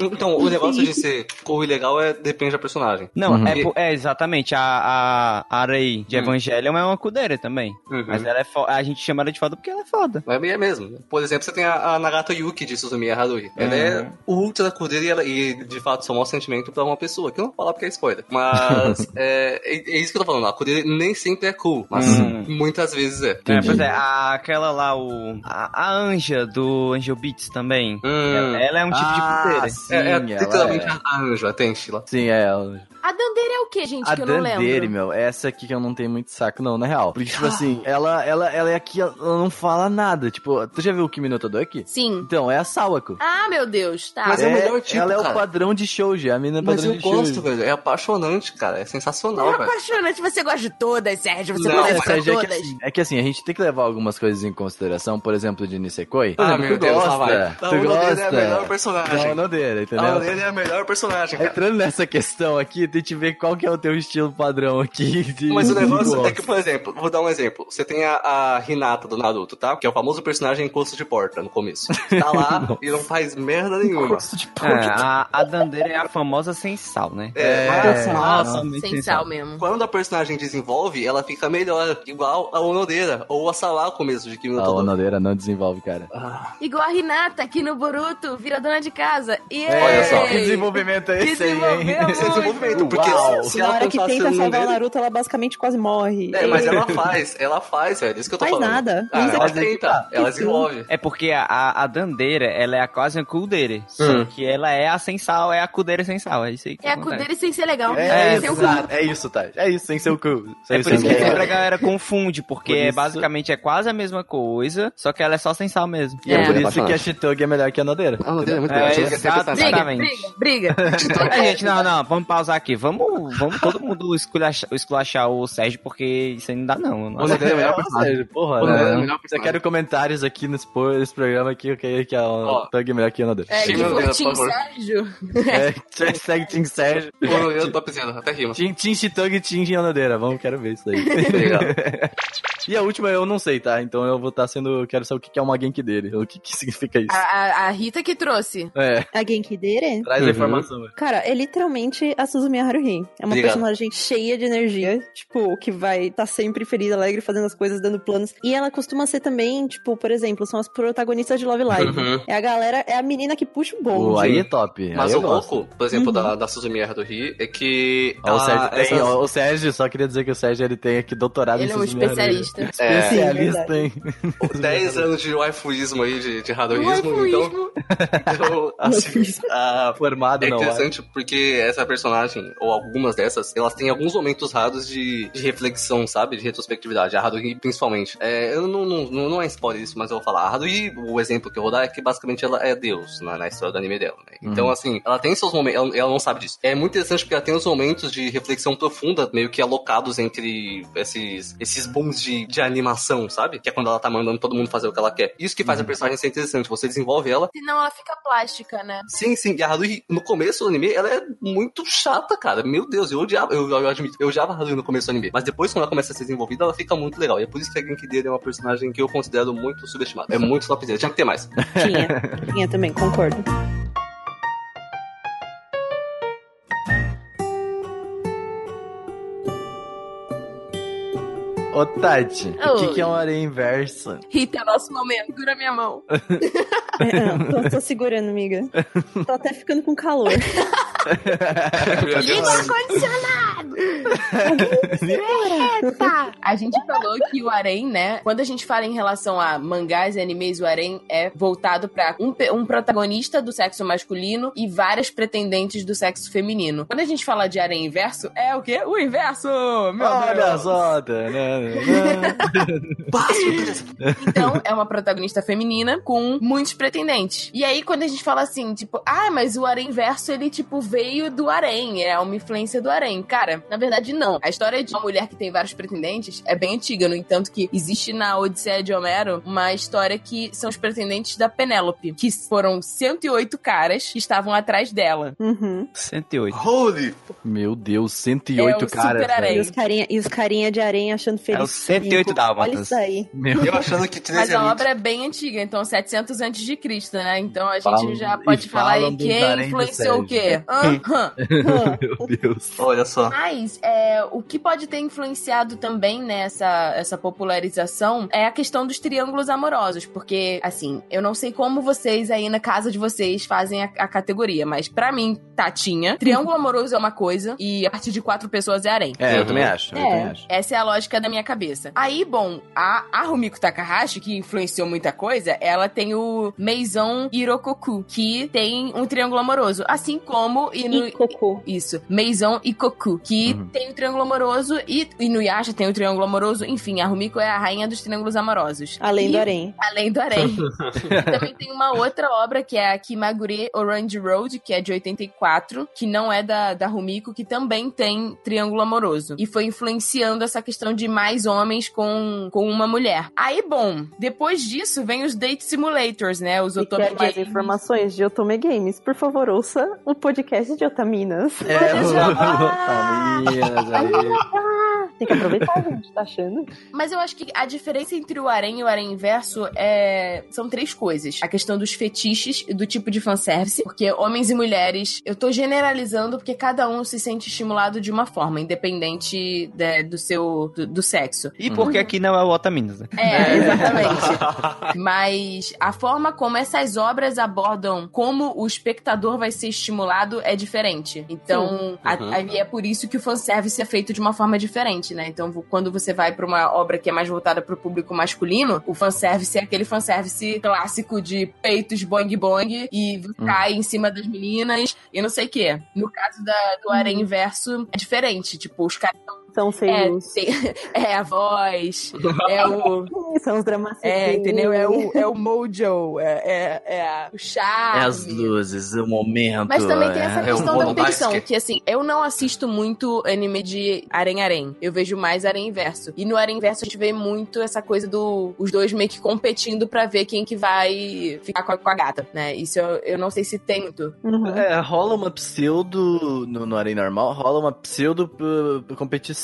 Então, o negócio de ser cool e legal é, depende da personagem. Não, Uhum. é, é exatamente. A, a, a Rei de Hum. Evangelion é uma Kudere também. Uhum. Mas ela é a gente chama ela de foda porque ela é foda. É mesmo. Por exemplo, você tem a, a Nagato Yuki de Suzumiya Haruhi. Ela é o ultra Kudere e, ela, e de fato só mostra sentimento pra uma pessoa. Que eu não vou falar porque é spoiler. Mas é, é, é isso que eu tô falando. A Kudere nem sempre é cool, mas Uhum. muitas vezes é. É, pois é, a- aquela lá, o. A, a Anja do Angel Beats também. Hum. Ela, ela é um tipo Ah, de Kudere. sim, É, é ela literalmente é. a Anja, a Tenshila. Sim, é ela. A Dandere é o que, gente? A que eu não Dandere, lembro. meu, essa aqui que eu não tenho muito saco, não, na real. Porque, tipo assim, ela, ela, ela é aqui, ela não fala nada. Tipo, tu já viu o Kimi no Todoki? Sim. Então, é a Sawako. Ah, meu Deus, tá. Mas é o melhor tipo, Ela é cara. o padrão de shoujo, é a menina Mas padrão eu de gosto, shoujo. velho. É apaixonante, cara. É sensacional, É velho. apaixonante, você gosta de todas, Sérgio. Você Não, gosta É, de Sérgio, é, que todas. assim, é que assim, a gente tem que levar algumas coisas em consideração, por exemplo, de Nisekoi. Ah, exemplo, meu tu Deus, gosta, vai. tu A Onodeira gosta. é a melhor personagem. Não, não dele, A entendeu? É a melhor personagem, cara. Entrando nessa questão aqui, que ver qual que é o teu estilo padrão aqui. De, Mas o negócio é que, por exemplo, vou dar um exemplo. Você tem a, a Hinata do Naruto, tá? Que é o famoso personagem encosto de porta no começo. Tá lá e não faz merda nenhuma. Gosto de É, a, a Dandere é a famosa sem sal, né? É, É, mas totalmente Sem sal mesmo. quando a personagem desenvolve, ela fica melhor. Igual a Onodeira ou a Sawako mesmo de Kimi no A. Onodeira não desenvolve, cara. Ah, Igual a Hinata aqui no Boruto, vira dona de casa. E Olha só. Que desenvolvimento é esse aí, hein? Esse é desenvolvimento, porque Uau. se, se Na ela hora que tenta salvar o dele... Naruto, ela basicamente quase morre. É, mas ela faz, ela faz, velho. Isso que eu tô Faz falando. nada. Ah, ela que- tenta, ela Sim. desenvolve. É porque a, a, Dandeira, ela é a quase a Kudere. Só Hum. que ela é a sem sal, é a Kudere sem sal. É isso aí que É a. Kudere sem ser legal. É, sem o cu. é isso, tá? É isso, sem ser o cu. É Sem por isso o que sempre a galera confunde, porque Por é basicamente é quase a mesma coisa, só que ela é só sem sal mesmo. E é, É. por isso que a. Shitogi é melhor que a Onodeira. A Onodeira é muito É, melhor. Exatamente. briga, briga. É, gente, não, não, vamos pausar aqui. Vamos, vamos todo mundo esculachar, esculachar o Sérgio, porque isso aí não dá, não. Nossa. É o melhor. Sérgio, porra, é o né? melhor Eu quero comentários aqui nesse, nesse programa aqui, eu quero que a Ó. Onodeira é melhor que a Onodeira. É, Team. Sérgio. É, hashtag Team Sérgio. Onodeira topzera, até rima. Team, team Shitogi e Team Onodeira. Vamos, quero ver isso aí. Legal. e a última eu não sei, tá? Então eu vou estar sendo. eu Quero saber o que que é uma Genki dele. O que, que significa isso. A, a- a Rita que trouxe. É, A Genkidere? traz a Uhum. informação. Cara, é literalmente a Suzumiya Haruhi. É uma Obrigado. personagem cheia de energia, tipo, que vai estar sempre feliz, alegre, fazendo as coisas, dando planos. E ela costuma ser também, tipo, por exemplo, são as protagonistas de Love Live. Uhum. É a galera, é a menina que puxa o bonde. aí é top. Mas aí o louco, por exemplo, Uhum. da, da Suzumiya Haruhi, é que... Ó, o, Sérgio tem, essas- ó, o Sérgio, só queria dizer que o Sérgio ele tem aqui doutorado Ele é em um Suzumiya Haruhi. especialista. Especialista. É, Especialista em. 10 anos de waifuísmo aí, de, de hadoísmo, então, então assim, a, Formado é não. interessante porque essa personagem, ou algumas dessas, elas têm alguns momentos raros de, de reflexão, sabe? De retrospectividade. A Haruhi, principalmente. É, eu não, não, não, não é spoiler isso, mas eu vou falar. A Haruhi, o exemplo que eu vou dar é que basicamente ela é Deus na, na história do anime dela, né? Então, assim, ela tem seus momentos, ela, ela não sabe disso. É muito interessante porque ela tem os momentos de reflexão profunda, meio que alocados entre esses, esses booms de, de animação, sabe? Que é quando ela tá mandando todo mundo fazer o que ela quer. Isso que faz a personagem ser interessante. Você desenvolve ela Senão ela fica plástica, né? Sim, sim. E a Haruhi, no começo do anime, ela é muito chata, cara. Meu Deus, eu odiava, eu, eu admito, eu odiava a Haruhi no começo do anime. Mas depois, quando ela começa a ser desenvolvida, ela fica muito legal. E é por isso que a Genki dele é uma personagem que eu considero muito subestimada. É muito topzera. Tinha que ter mais. Tinha. Tinha também, concordo. Ô, Tati, o que, que é um areia inversa? Rita, é nosso momento. Segura minha mão. É, não, tô, tô segurando, amiga. Tô até ficando com calor. Meu Deus. Liga o ar-condicionado! Eita! A gente falou que o harém, né? Quando a gente fala em relação a mangás e animes, o harém é voltado pra um, um protagonista do sexo masculino e várias pretendentes do sexo feminino. Quando a gente fala de harém inverso, é o quê? O inverso! Meu Olha Deus! só! tanana. Então, é uma protagonista feminina com muitos pretendentes. E aí, quando a gente fala assim, tipo, ah, mas o harém inverso, ele, tipo, veio do harém, é uma influência do harém. Cara, na verdade, não. A história de uma mulher que tem vários pretendentes é bem antiga, no entanto que existe na Odisseia de Homero uma história que são os pretendentes da Penélope, que foram 108 caras que estavam atrás dela. Uhum. 108. Holy! Meu Deus, 108 É o caras. super. E os carinha, e os carinha de aranha achando feliz. É os 108 dálmatas. Olha isso aí. Meu Eu achando que 13 Mas é a muito. obra é bem antiga, então 700 antes de Cristo, né? Então a gente Falam- já pode falar aí quem influenciou o quê? Meu Deus. Olha só. Mas é, o que pode ter influenciado também nessa essa popularização é a questão dos triângulos amorosos, porque assim, eu não sei como vocês aí na casa de vocês fazem a, a categoria, mas pra mim, Tatinha, triângulo amoroso é uma coisa e a partir de quatro pessoas é harém. É, eu Uhum. também acho. Eu É. também acho. Essa é a lógica da minha cabeça. Aí, bom, a, a Rumiko Takahashi, que influenciou muita coisa, ela tem o Meizon Irokoku, que tem um triângulo amoroso. Assim como Inu... Cocô. Isso, Meizon e Koku, que Uhum. tem o triângulo amoroso e Inuyasha tem o triângulo amoroso. Enfim, a Rumiko é a rainha dos triângulos amorosos. Além E- do harém. Além do harém. Também tem uma outra obra que é a Kimagure Orange Road, que é de 84, que não é da, da Rumiko, que também tem triângulo amoroso. E foi influenciando essa questão de mais homens com, com uma mulher. Aí, bom, depois disso vem os Date Simulators, né? Os Otome quer mais Games. informações de Otome Games, por favor, ouça o podcast de Otaminas. É. Otaminas aí. Tem que aproveitar, gente, tá achando? Mas eu acho que a diferença entre o harém e o harém inverso é... são três coisas. A questão dos fetiches e do tipo de fanservice, porque homens e mulheres, eu tô generalizando porque cada um se sente estimulado de uma forma, independente né, do seu do, do sexo. E porque aqui não é o Otaminas, né? É, exatamente. Mas a forma como essas obras abordam como o espectador vai ser estimulado é diferente. Então, a- Uhum. a- e é por isso que o fanservice é feito de uma forma diferente, né? Então, quando você vai pra uma obra que é mais voltada pro público masculino, o fanservice é aquele fanservice clássico de peitos boing boing e cai em cima das meninas e não sei o quê. No caso da, do harém inverso, é diferente. Tipo, os caras São é, seios. tem- é a voz, é o. São os dramas. É, entendeu? É o, é o mojo, é, é, é o charme. É as luzes, o momento. Mas também tem essa é. É um questão da competição, que assim, eu não assisto muito anime de arém-arém. Eu vejo mais arém inverso. E no arém inverso a gente vê muito essa coisa do os dois meio que competindo pra ver quem que vai ficar com a, com a gata, né? Isso eu, eu não sei se tem muito. Uhum. É, rola uma pseudo. No, no Arena normal, rola uma pseudo uh,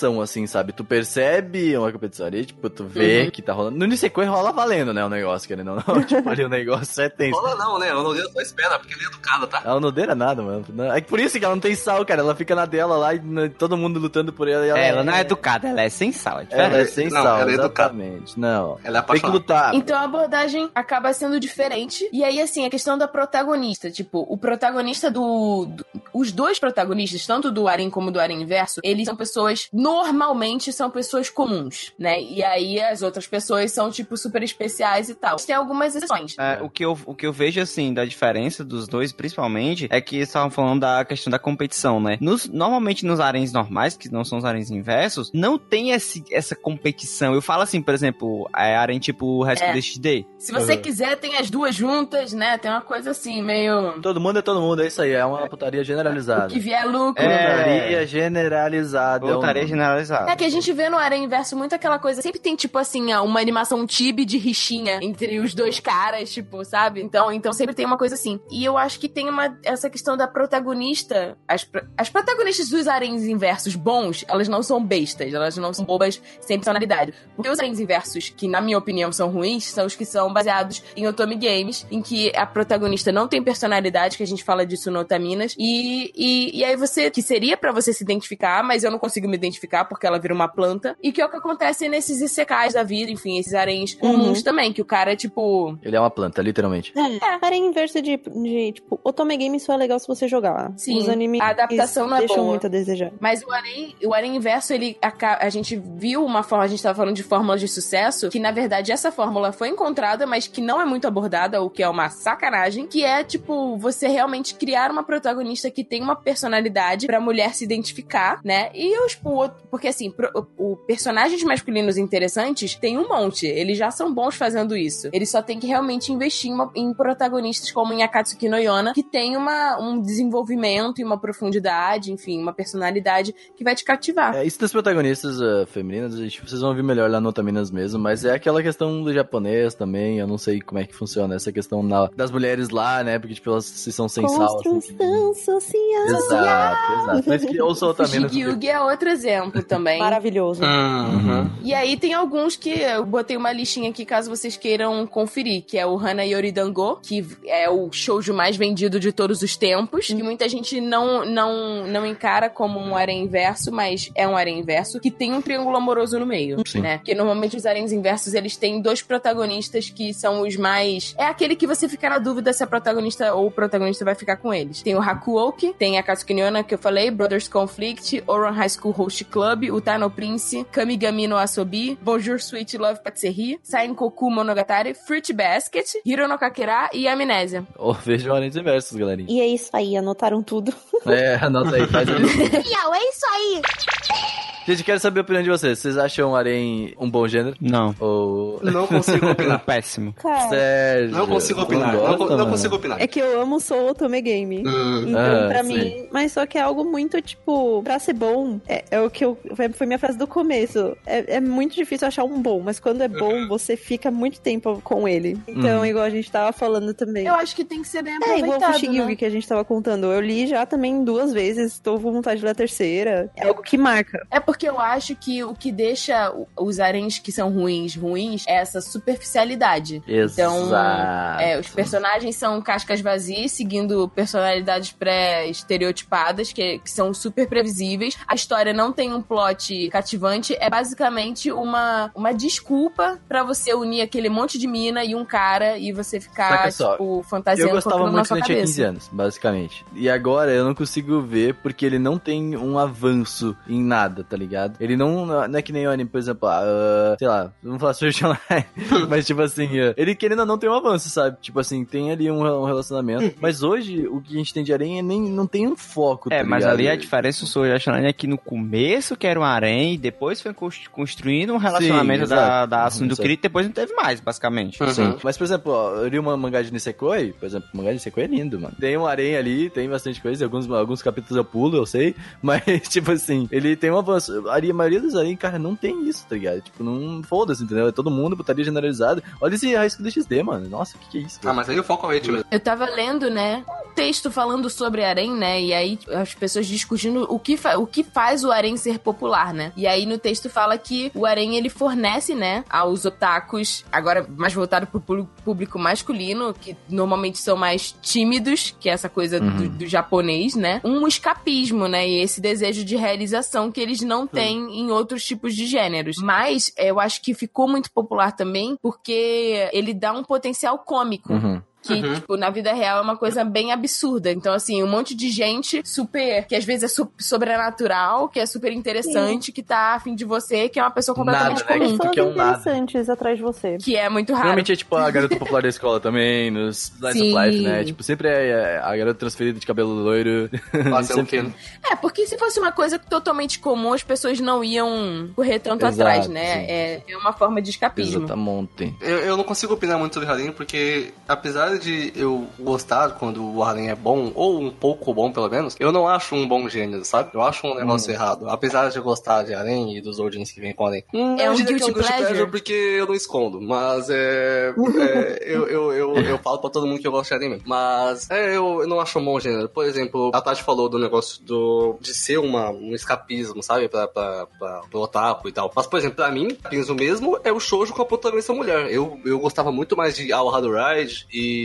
competição, assim, sabe? Tu percebe uma competição ali, tipo, tu vê Uhum. que tá rolando. No Nisekoi rola valendo, né? O negócio, querendo ou não. tipo, ali o negócio é tenso. Rola não, né? Eu não deu só espera, porque ele é educado, tá? Ela não deira nada, mano. É por isso que ela não tem sal, cara. Ela fica na dela lá e todo mundo lutando por ela. E ela, É, ela não é educada, ela é sem sal. É Ela é sem Não, sal, ela é educada. exatamente. Não. Ela é Tem que apaixonada. lutar. Então a abordagem acaba sendo diferente. E aí, assim, a questão da protagonista. Tipo, o protagonista do. do- os dois protagonistas, tanto do Arin como do Arin Inverso, eles são pessoas normalmente são pessoas comuns, né? E aí as outras pessoas são, tipo, super especiais e tal. Tem algumas exceções. É, o, que eu, o que eu vejo, assim, da diferença dos dois, principalmente, é que eles estavam falando da questão da competição, né? Nos, normalmente nos aréns normais, que não são os aréns inversos, não tem esse, essa competição. Eu falo assim, por exemplo, é arém tipo Rescue É. DXD. Se você Uhum. quiser, tem as duas juntas, né? Tem uma coisa assim, meio. Todo mundo é todo mundo, é isso aí. É uma putaria generalizada. Que vier lucro. É. Putaria generalizada. é um- Voltaria generalizada. É que a gente vê no Arém Inverso muito aquela coisa. Sempre tem, tipo assim, uma animação tibi de rixinha entre os dois caras, tipo, sabe? Então, então sempre tem uma coisa assim. E eu acho que tem uma essa questão da protagonista. As, as protagonistas dos aréns inversos bons, elas não são bestas, elas não são bobas sem personalidade. Porque os aréns inversos, que na minha opinião são ruins, são os que são baseados em Otome Games, em que a protagonista não tem personalidade, que a gente fala disso no Otaminas. E, e, e aí você, que seria pra você se identificar, mas eu não consigo me identificar porque ela vira uma planta. E que é o que acontece nesses Isekais da vida, enfim, esses aréns comuns Uhum. também, que o cara é tipo. Ele é uma planta, literalmente. É, Arém inverso de, de, tipo, Otome Game só é legal se você jogar. Sim, Os animes a adaptação não é deixam boa. muito a desejar. Mas o Arém, o Arém Inverso, ele aca- a gente viu uma forma, a gente tava falando de fórmulas de sucesso, que na verdade essa fórmula foi encontrada, mas que não é muito abordada, o que é uma sacanagem, que é tipo você realmente criar uma protagonista que tem uma personalidade pra mulher se identificar, né? E os o outro- porque assim, pro- o, o personagens masculinos interessantes tem um monte, eles já são bons fazendo isso. Eles só têm que realmente investir em, uma- em protagonistas como em Akatsuki no Yona, que tem uma, um desenvolvimento e uma profundidade, enfim, uma personalidade que vai te cativar. É, isso das protagonistas ah, femininas, gente, vocês vão ouvir melhor lá no Otaminas mesmo, mas é aquela questão do japonês também, eu não sei como é que funciona essa questão na- das mulheres lá, né, porque, tipo, elas se são sem sal. assim. Construção social. Exato, exato. Mas que ouça o Otaminas. Shigyugi é outro exemplo também. Maravilhoso. Uhum. E aí tem alguns que eu botei uma listinha aqui caso vocês queiram conferir, que é o Hana Yoridango, que é o shoujo mais vendido de todos os tempos, que muita gente não, não, não encara como um harém inverso, mas é um harém inverso, que tem um triângulo amoroso no meio, Sim. né? Porque normalmente os haréns inversos, eles têm dois protagonistas que são os mais... É aquele que você fica na dúvida se a protagonista ou o protagonista vai ficar com eles. Tem o Hakuoki, tem a Katsuki no Yona, que eu falei, Brothers Conflict, Oran High School Host Club, o Tano Prince, Kamigami no Asobi, Bonjour Sweet Love Patseri, Sainkoku Monogatari, Fruit Basket, Hiro no Kakera e Amnésia. Ou vejam Aranhas Inversos, galerinha. E é isso aí, anotaram tudo. É, anota aí, faz ali. Miau, é isso aí! Gente, quero saber a opinião de vocês. Vocês acham o Arém um bom gênero? Não. Ou. Não consigo opinar. Péssimo. Cara, Sérgio? Não consigo opinar. gosta, Não, co- não mano? consigo opinar. é que eu amo Soul Otome Game. Hum. Então, Ah, pra sim. mim. Mas só que é algo muito, tipo, pra ser bom, é, é o que eu. Foi minha frase do começo. É, é muito difícil achar um bom, mas quando é bom, você fica muito tempo com ele. Então, Uhum. igual a gente tava falando também. Eu acho que tem que ser bem É, igual o aproveitado, Fushigi né? que a gente tava contando. Eu li já também duas vezes, tô com vontade de ler a terceira. É algo que marca. É porque eu acho que o que deixa os aréns que são ruins, ruins, é essa superficialidade. Então, Exato. É, os personagens são cascas vazias, seguindo personalidades pré-estereotipadas, que, que são super previsíveis. A história não tem um plot cativante, é basicamente uma, uma desculpa pra você unir aquele monte de mina e um cara e você ficar, só, tipo, Eu fantasiando com gostava muito quando eu tinha cabeça. 15 anos, basicamente. E agora eu não consigo ver porque ele não tem um avanço em nada, tá ligado? Ele não, não é que nem o anime, por exemplo, ah, sei lá, vamos falar Sword Online, mas tipo assim, ah, ele querendo ou não tem um avanço, sabe? Tipo assim, tem ali um, um relacionamento. Mas hoje o que a gente tem de aranha nem, não tem um foco, É, tá mas ligado? ali a diferença do Sword Art Online é que no começo que era um harém, depois foi cons- construindo um relacionamento Sim, da, da Asuna do. Kirito, depois não teve mais, basicamente. Uhum. Sim. Mas, por exemplo, ó, eu li uma mangá de Nisekoi, por exemplo, o mangá de Nisekoi é lindo, mano. Tem um aranha ali, tem bastante coisa, alguns, alguns capítulos eu pulo, eu sei, mas, tipo assim, ele tem um avanço. A maioria dos aranhas, cara, não tem isso, tá ligado? Tipo, não foda-se, entendeu? É todo mundo, putaria generalizada. Olha esse High School DxD, mano. Nossa, o que, que é isso? Ah, mas aí o foco é o mesmo. Eu tava lendo, né, um texto falando sobre harém, né, e aí as pessoas discutindo o que, fa- o que faz o harém ser popular, né. E aí no texto fala que o harém, ele fornece, né, aos otakus, agora mais voltado pro pú- público masculino, que normalmente são mais tímidos, que é essa coisa do, do japonês, né, um escapismo, né, e esse desejo de realização que eles não têm em outros tipos de gêneros. Mas eu acho que ficou muito popular também porque ele dá um potencial cômico Uhum. Que, Uhum. tipo, na vida real é uma coisa bem absurda. Então, assim, um monte de gente super. que às vezes é su- sobrenatural, que é super interessante, que tá afim de você, que é uma pessoa completamente Nada, né? comum. Pessoas que é um nada. interessantes atrás de você. Que é muito raro. Normalmente é tipo a garota popular da escola também, nos Slice Sim. of Life, né? Tipo, sempre é a garota transferida de cabelo loiro. Sempre- né? É, porque se fosse uma coisa totalmente comum, as pessoas não iam correr tanto Exato, atrás, né? sim. É, é uma forma de escapismo. Exatamente. Eu, eu não consigo opinar muito sobre Harem, porque apesar de eu gostar quando o Harem é bom, ou um pouco bom pelo menos, eu não acho um bom gênero, sabe? Eu acho um negócio errado. Apesar de eu gostar de Harem e dos Odins que vem com. Hum, É um diria que guilty pleasure? porque eu não escondo, mas é... é, eu, eu, eu, eu falo pra todo mundo que eu gosto de Harem mesmo. Mas é, eu, eu não acho um bom gênero. Por exemplo, a Tati falou do negócio do, de ser uma, um escapismo, sabe? Pra, pra, pra, pro otaku e tal. Mas, por exemplo, pra mim, o mesmo é o shoujo com a protagonista mulher. Eu, eu gostava muito mais de Hard Ride e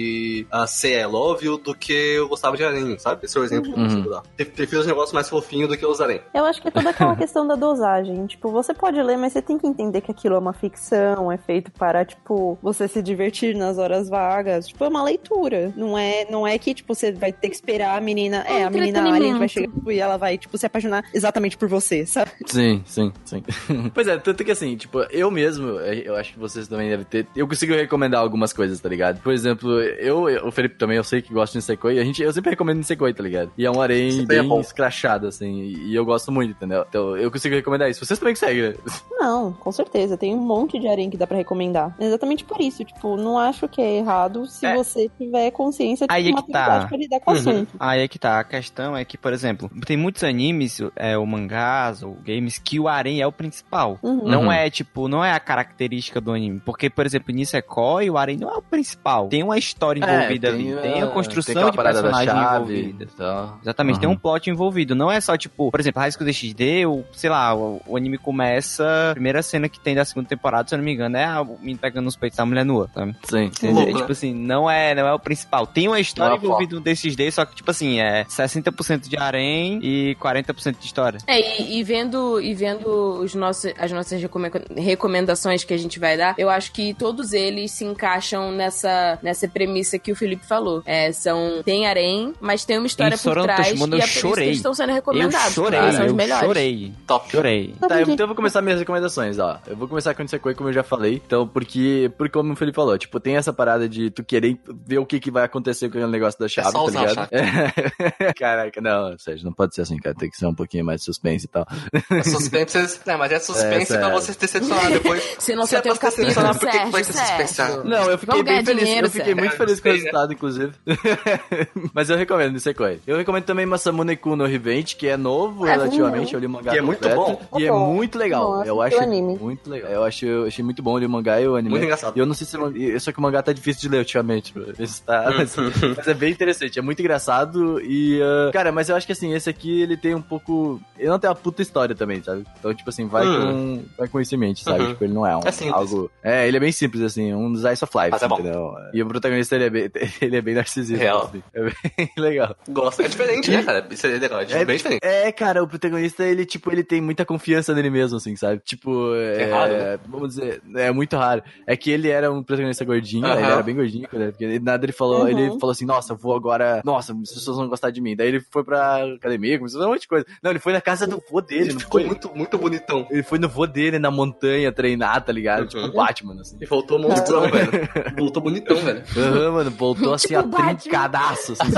a Say I Love You do que eu gostava de Arém, sabe? Esse é o exemplo que eu consigo dar. Pre- Prefiro os negócios mais fofinhos do que os Arém. Eu acho que é toda aquela questão da dosagem. Tipo, você pode ler, mas você tem que entender que aquilo é uma ficção, é feito para, tipo, você se divertir nas horas vagas. Tipo, é uma leitura. Não é, não é que, tipo, você vai ter que esperar a menina. É, a menina alien vai chegar e ela vai, tipo, se apaixonar exatamente por você, sabe? Sim, sim, sim. pois é, tanto que assim, tipo, eu mesmo, eu acho que vocês também devem ter. Eu consigo recomendar algumas coisas, tá ligado? Por exemplo, eu, eu- o Felipe também, eu sei que gosta de Nisekoi, a gente, eu sempre recomendo Nisekoi, tá ligado? E é um harém é bem bom. escrachado, assim, e, eu gosto muito, entendeu? Então eu consigo recomendar isso. Vocês também conseguem, né? Não, com certeza. Tem um monte de harém que dá pra recomendar. Exatamente por isso. Tipo, não acho que é errado se É. você tiver consciência de Aí é uma que tá. pra lidar com o Uhum. assunto. Aí é que tá, a questão é que, por exemplo, tem muitos animes, é, ou mangás, ou games, que o harém é o principal. Uhum. Não Uhum. é, tipo, não é a característica do anime. Porque, por exemplo, Nisekoi, o harém não é o principal. Tem uma história envolvida ali. Tem a construção aquela de personagem chave envolvida. e tal. Exatamente, tem Uhum. um plot envolvido. Não é só, tipo, por exemplo, High School DxD, ou, sei lá, o, o anime começa, a primeira cena que tem da segunda temporada, se eu não me engano, é a- o menino pegando os peitos da mulher nua, sabe? Sim. Louco, É, né? tipo assim, não é, não é o principal. Tem uma história Não é envolvida desses D, só que, tipo assim, é 60% de harém e 40% de história. É, e, e vendo, e vendo os nossos, as nossas recome- recomendações que a gente vai dar, eu acho que todos eles se encaixam nessa, nessa premissa que o Felipe falou. É, são, tem harém, mas tem uma história Em por trás Toshimono e eu é por isso que chorei. eles estão sendo Eu recomendados. chorei, porque eles são os eu melhores. chorei. Top. Chorei. Tá, eu- então eu vou começar minhas recomendações, ó. Eu vou começar com o Nisekoi, como eu já falei. Então, porque, porque como o Felipe falou, tipo, tem essa parada de tu querer ver o que, que vai acontecer com aquele negócio da chave, só tá usar a ligado? É. Caraca, não, Sérgio, não pode ser assim, cara. Tem que ser um pouquinho mais suspense e tal. É suspense, é, mas é suspense É, pra você se decepcionar depois. Você não Se só é tem o se capítulo, por que que vai Sérgio, ser suspense? Sérgio. Não, eu fiquei Vamos bem feliz. dinheiro, eu fiquei Sérgio. muito feliz com o né? resultado, inclusive. Mas eu recomendo Nisekoi. Eu recomendo também Masamune Kun no Revenge, que é novo É, relativamente. Eu li o mangá Que é muito completo, bom. E é Bom. muito legal. Nossa, eu que acho anime. muito legal. Eu, acho, eu achei muito bom. Eu li o mangá e o anime. Muito engraçado. E eu não sei se... o- e- Só que o mangá tá difícil de ler ultimamente. tá... mas, mas é bem interessante. É muito engraçado e... ah, cara, mas eu acho que assim, esse aqui, ele tem um pouco... Ele não tem uma puta história também, sabe? Então, tipo assim, vai, Hum. com, vai com isso em mente, sabe? Uhum. Tipo, ele não é um... É simples. algo... É, ele é bem simples, assim. Um Slice of Life, Mas é bom. entendeu? E o protagonista, ele é bem, ele é bem narcisista. Real. assim. É bem legal. Gosto. É diferente, né, cara? Isso é legal. É, bem diferente. É, cara, o protagonista, ele, tipo, ele tem muita confiança nele mesmo, assim, sabe? Tipo, é, É raro, né? vamos dizer, é muito raro. É que ele era um protagonista gordinho, Aham. ele era bem gordinho, né? porque nada ele falou, Uhum. ele falou assim, nossa, eu vou agora, nossa, as pessoas vão gostar de mim. Daí ele foi pra academia, começou a fazer um monte de coisa. Não, ele foi na casa do vô dele, Ele não ficou foi? muito, muito bonitão. Ele foi no vô dele, na montanha, treinar, tá ligado? Uhum. Tipo, o Batman, assim. E voltou monstrão, velho. Voltou bonitão, velho. Aham, mano, voltou assim, Tipo a Batman. trincadaço, assim.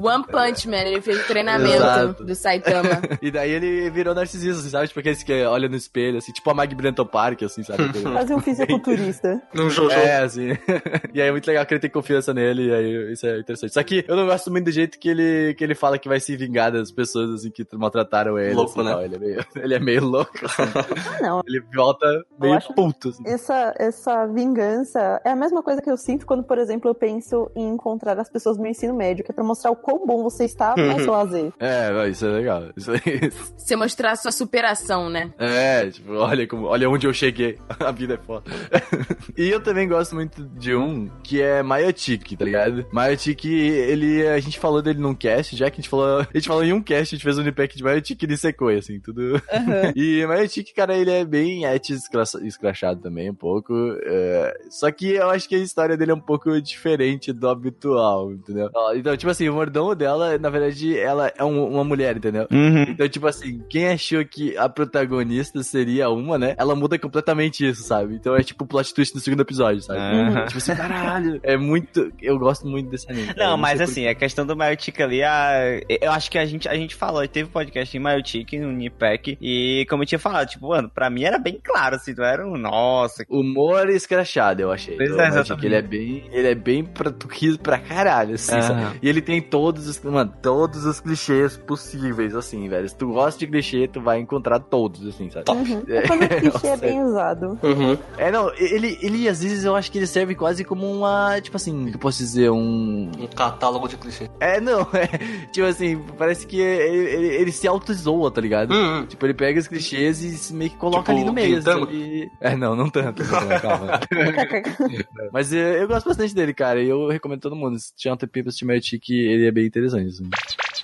One Punch Man, ele fez o treinamento Exato. do Saitama. E daí ele virou narcisista, assim, sabe? Tipo aqueles que olha no espelho, assim, tipo a Mag Brenton Park, assim, sabe? Fazer um fisiculturista. Num Jojo. É, assim. e aí é muito legal que ele tem confiança nele, e aí isso é interessante. Só que eu não gosto muito do jeito que ele, que ele fala que vai se vingar das pessoas, assim, que maltrataram ele. Louco, assim, né? tal. Ele, é meio, ele é meio louco, assim. Ah, não. Ele volta meio puto, assim. Essa, essa vingança é a mesma coisa que eu sinto quando, por exemplo, eu penso em encontrar as pessoas no ensino médio, que é pra mostrar o quão bom você está no seu lazer. É, isso é legal. Isso, é- Você mostrar a sua superação, né? É, tipo, olha, como, olha onde eu cheguei. A vida é foda. e eu também gosto muito de um que é Mayotic, tá ligado? Mayotic, ele. A gente falou dele num cast, já que a gente falou. A gente falou em um cast, a gente fez um unpack de Mayotic e de Sequoia, assim, tudo. e Mayotic, cara, ele é bem et escra- escrachado também, um pouco. é, Só que eu acho que a história história dele é um pouco diferente do habitual, entendeu? Então, tipo assim, o mordomo dela, na verdade, ela é um- uma mulher, entendeu? Uhum. Então, tipo assim, quem achou que a protagonista seria uma, né? Ela muda completamente isso, sabe? Então é tipo o plot twist do segundo episódio, sabe? Aham. Tipo assim, caralho. É muito. Eu gosto muito desse anime. Eu Não, mas assim, a questão do Maiotic ali, a... eu acho que a gente, a gente falou, teve podcast em Maiotic, no Nipec, e como eu tinha falado, tipo, mano, pra mim era bem claro, assim, não era um, nossa, Humor escrachado, eu achei. Pois é, exatamente. Ele é bem. Ele é bem pra tu rir pra caralho, assim? E ele tem todos os. Mano, todos os clichês possíveis, assim, velho. Se tu gosta de clichê, tu vai encontrar todos, assim, sabe? Uhum. É quando o clichê é bem usado. Uhum. É, não, ele, ele às vezes eu acho que ele serve quase como uma, tipo assim, que eu posso dizer, um... Um catálogo de clichê. É, não, é, tipo assim, parece que ele, ele, ele se auto-zoa, tá ligado? Uhum. Tipo, ele pega os clichês e se meio que coloca Tipo, ali no meio, Gintama? sabe? É, não, não tanto, não calma. Mas eu, gosto bastante dele, cara, e eu recomendo todo mundo, se tiver um tempinho pra assistir Magic, ele é bem interessante, assim.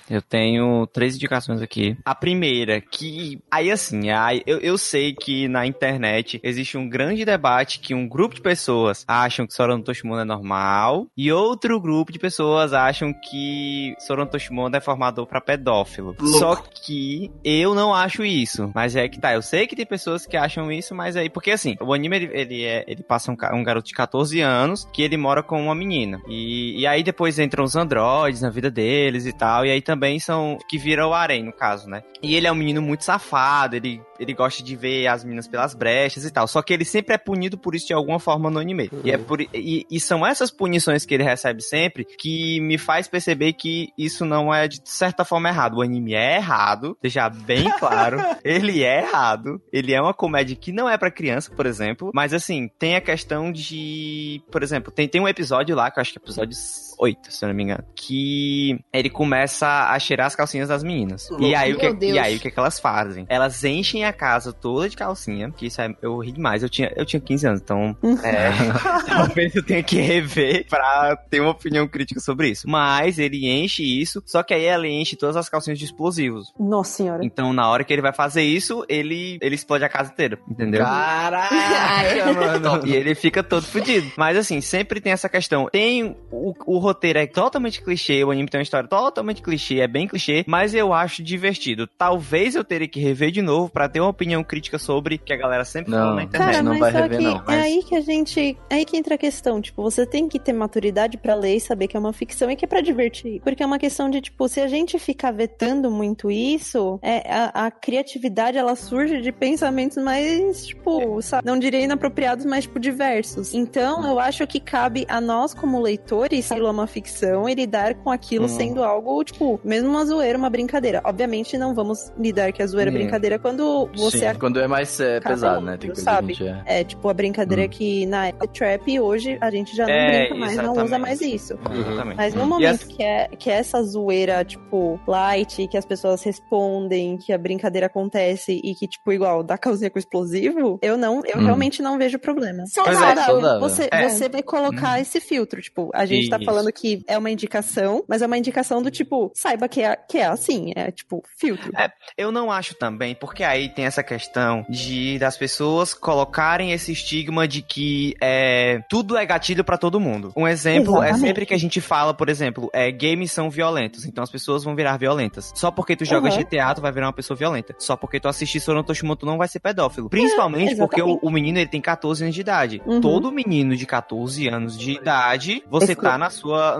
Eu tenho três indicações aqui. A primeira, que. Aí assim, aí eu, eu sei que na internet existe um grande debate que um grupo de pessoas acham que Sorano Toshimono é normal e outro grupo de pessoas acham que Sorano Toshimono é formador pra pedófilo. Louco. Só que eu não acho isso. Mas é que tá, eu sei que tem pessoas que acham isso, mas aí. Porque assim, o anime ele, ele, é, ele passa um, um garoto de 14 anos que ele mora com uma menina. E, e aí depois entram os androides na vida deles e tal. E aí também são. que vira o Arém, no caso, né? E ele é um menino muito safado, ele, ele gosta de ver as meninas pelas brechas e tal. Só que ele sempre é punido por isso de alguma forma no anime. E, é por, e, e são essas punições que ele recebe sempre que me faz perceber que isso não é de certa forma errado. O anime é errado, deixar bem claro. ele é errado. Ele é uma comédia que não é pra criança, por exemplo. Mas assim, tem a questão de. Por exemplo, tem, tem um episódio lá, que eu acho que é episódio 8, se eu não me engano. Que ele começa a cheirar as calcinhas das meninas. E aí, o que, Deus. e aí o que, que elas fazem? Elas enchem a casa toda de calcinha, que isso é, eu ri demais. Eu tinha, eu tinha 15 anos, então é, talvez eu tenha que rever pra ter uma opinião crítica sobre isso. Mas ele enche isso, só que aí ela enche todas as calcinhas de explosivos. Nossa senhora. Então, na hora que ele vai fazer isso, ele, ele explode a casa inteira, entendeu? Caraca, mano. E ele fica todo fudido. Mas assim, sempre tem essa questão. Tem. O, o roteiro é totalmente clichê, o anime tem uma história totalmente clichê, é bem clichê, mas eu acho divertido. Talvez eu teria que rever de novo pra ter uma opinião crítica sobre que a galera sempre Não. falou na internet. Cara, não mas vai só rever, que não, é mas- aí que a gente. É aí que entra a questão. Tipo, você tem que ter maturidade pra ler e saber que é uma ficção e que é pra divertir. Porque é uma questão de, tipo, se a gente ficar vetando muito isso, é, a, a criatividade ela surge de pensamentos mais, tipo, sabe, não diria inapropriados, mas, tipo, diversos. Então, eu acho que cabe a nós, como leitores, se aquilo é uma ficção, e lidar com aquilo Hum. sendo algo, tipo, mesmo uma zoeira, uma brincadeira. Obviamente, não vamos lidar que a zoeira é Hum. brincadeira quando você Sim, quando é mais é, pesado, né? Tem coisa sabe? que a gente é... É, tipo, a brincadeira Hum. que na época é trap e hoje a gente já não É, brinca mais, não usa exatamente. mais isso. Exatamente. Mas no momento que, é, que é essa zoeira, tipo, light, que as pessoas respondem, que a brincadeira acontece e que, tipo, igual, dá calzinha com explosivo, eu não, eu Hum. realmente não vejo problema. Saudável. Saudável. Você, É. você vai colocar esse filtro, tipo, a gente tá Isso. falando que é uma indicação, mas é uma indicação do tipo, saiba que é, que é assim, é tipo, filtro. É, Eu não acho também, porque aí tem essa questão de das pessoas colocarem esse estigma de que é, tudo é gatilho pra todo mundo. Um exemplo é Exatamente. sempre que a gente fala, por exemplo, é, games são violentos, então as pessoas vão virar violentas. Só porque tu joga Uhum. GTA, tu vai virar uma pessoa violenta. Só porque tu assistir Soron Toshimoto, tu não vai ser pedófilo. Principalmente porque o, o menino ele tem 14 anos de idade. Uhum. Todo menino de 14 anos de idade, você Esse- tá na sua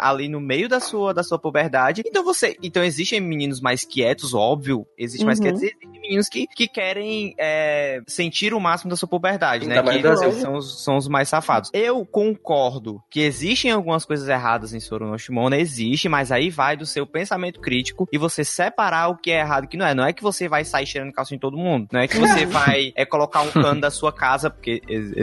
ali no meio da sua da sua puberdade. Então você, então existem meninos mais quietos, óbvio, existe mais Uhum. quietos, e existem meninos que, que querem é, sentir o máximo da sua puberdade, né? Que Brasil. são, os- são os mais safados. Eu concordo que existem algumas coisas erradas em Soro no Shimona, existe, mas aí vai do seu pensamento crítico e você separar o que é errado e o que não é. Não é que você vai sair cheirando calça em todo mundo. Não é que você vai é, colocar um cano da sua casa, porque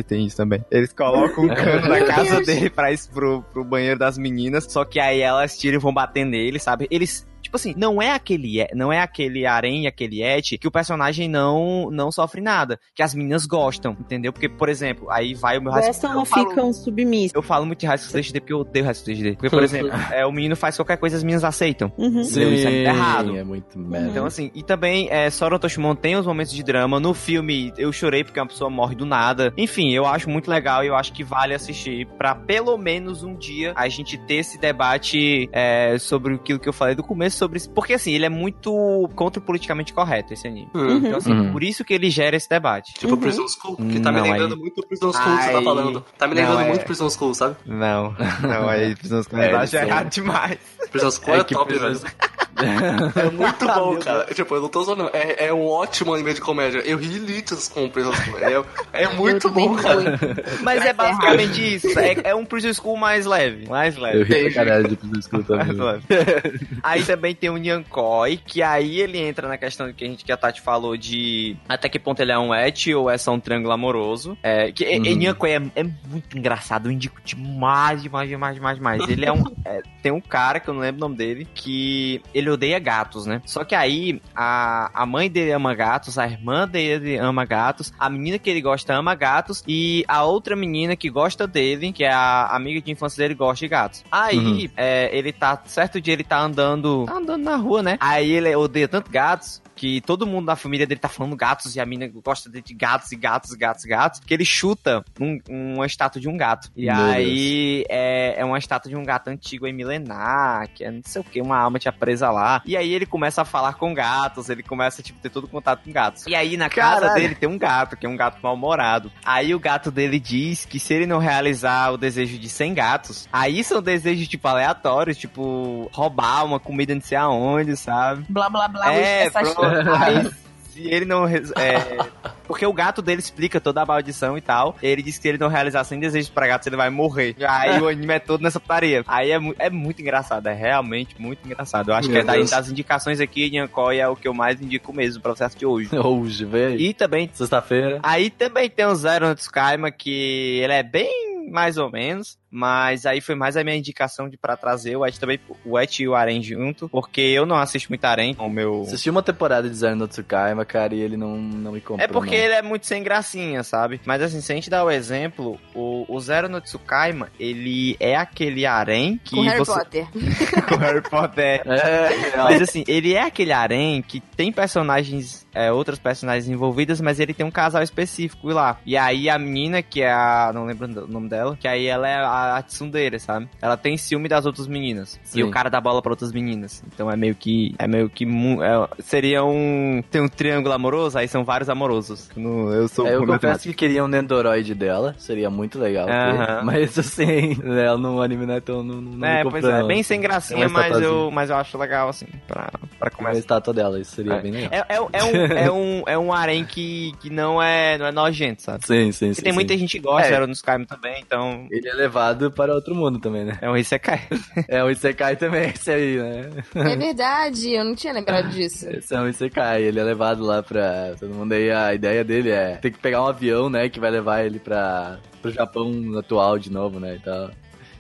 tem isso também. Eles colocam um cano na casa dele pra pro, pro banheiro das meninas, só que aí elas tiram e vão bater nele, sabe? Eles. Tipo assim, não é aquele, é- não é aquele harém aquele et que o personagem não, não sofre nada, que as meninas gostam, entendeu? Porque, por exemplo, aí vai o meu Gostam ou falo- ficam submissos. Eu falo muito de High School DxD porque eu odeio High School DxD. Porque, por exemplo, é, o menino faz qualquer coisa, as meninas aceitam. Uhum. Entendeu? Isso é muito errado. é muito merda. Então, assim, e também, é, Sora Toshimon tem os momentos de drama. No filme, eu chorei porque uma pessoa morre do nada. Enfim, eu acho muito legal e eu acho que vale assistir pra pelo menos um dia a gente ter esse debate é, sobre aquilo que eu falei do começo, sobre isso. Porque, assim, ele é muito contra o politicamente correto, esse anime. Hum. Então, assim, Uhum. por isso que ele gera esse debate. Tipo Uhum. Prison School, que tá Não, me lembrando aí- muito Prison School que você tá falando. Tá me Não, lembrando é- muito Prison School, sabe? Não, não, aí É, começar a isso é- errado demais. Prison School é, É top, Prison- velho. É muito bom, cara. Tipo, eu não tô zoando. É, é um ótimo anime de comédia. Eu ri litos com o Prison School. É, é muito Eu também bom, cara. Mas é basicamente isso. É, é um Prison School mais leve. Mais leve. Eu ri pra caralho de Prison School também. Aí também tem o Nyankoi, que aí ele entra na questão que a gente que a Tati falou de até que ponto ele é um et ou é só um triângulo amoroso. É, que Uhum. Nyankoi é, é muito engraçado, eu indico demais, demais, demais, demais, demais. Ele é um é, tem um cara que eu não lembro o nome dele que ele odeia gatos, né? Só que aí a, a mãe dele ama gatos, a irmã dele ama gatos, a menina que ele gosta ama gatos e a outra menina que gosta dele, que é a amiga de infância dele, gosta de gatos. Aí Uhum. é, ele tá certo dia ele tá andando, tá andando na rua, né? Aí ele odeia tanto gatos que todo mundo da família dele tá falando gatos e a mina gosta de gatos e gatos, gatos, gatos, que ele chuta um- uma estátua de um gato. E Meu aí é, é uma estátua de um gato antigo e milenar, que é não sei o que, uma alma tinha presa lá. E aí ele começa a falar com gatos, ele começa tipo, ter todo contato com gatos. E aí na casa Caralho. dele tem um gato, que é um gato mal-humorado. Aí o gato dele diz que se ele não realizar o desejo de 100 gatos, aí são desejos tipo aleatórios, tipo roubar uma comida não sei aonde, sabe? Blá blá blá. É, pronto. Aí, se ele não. É, porque o gato dele explica toda a maldição e tal. Ele diz que se ele não realizar 100 desejos pra gatos, ele vai morrer. Aí o anime é todo nessa putaria. Aí é, mu- é muito engraçado, é realmente muito engraçado. Eu acho Meu que é das indicações aqui, Nyankoi é o que eu mais indico mesmo pra você assistir hoje. Hoje, velho. E também. Sexta-feira. Aí também tem o Zero no Tsukaima, que ele é bem mais ou menos. Mas aí foi mais a minha indicação de pra trazer o Et também, o Et e o Aren junto, porque eu não assisto muito Aren, o meu Assisti uma temporada de Zero no Tsukaima, cara, e ele não, não me comprou. É porque não. ele é muito sem gracinha, sabe? Mas assim, se a gente dar o exemplo, o, o Zero no Tsukaima, ele é aquele harém que Com Harry você... Potter. com Harry Potter. É, real. Mas assim, ele é aquele harém que tem personagens, é, outras personagens envolvidas, mas ele tem um casal específico lá. E aí a menina, que é a... não lembro o nome dela, que aí ela é a, a tsundere, sabe? Ela tem ciúme das outras meninas. Sim. E o cara dá bola pra outras meninas. Então é meio que... é meio que... é- seria um... tem um triângulo amoroso, aí são vários amorosos. No- eu sou É, eu confesso que queria um Nendoroid dela, seria muito legal. Ter, Aham. Mas assim, ela no anime não é tão. Não, não É, pois é, não. bem sem É gracinha, uma mas eu, mas eu acho legal, assim, pra, pra começar. estátua dela, isso seria É. bem legal. É, é, é um, é, um, é um harém que, que não, é, não é nojento, sabe? Sim, sim, Porque sim. tem sim. muita gente que gosta, É. era no Skyrim também, então Ele é levado para outro mundo também, né? é um Isekai. É um Isekai também, esse aí, né? É verdade, eu não tinha lembrado disso. Esse é um Isekai, ele é levado lá pra todo mundo aí. A ideia dele é ter que pegar um avião, né? Que vai levar ele pra, pro Japão atual de novo, né? E tal.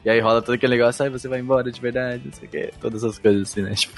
E aí rola todo aquele negócio, aí você vai embora de verdade, não sei o que, todas essas coisas assim, né? Tipo,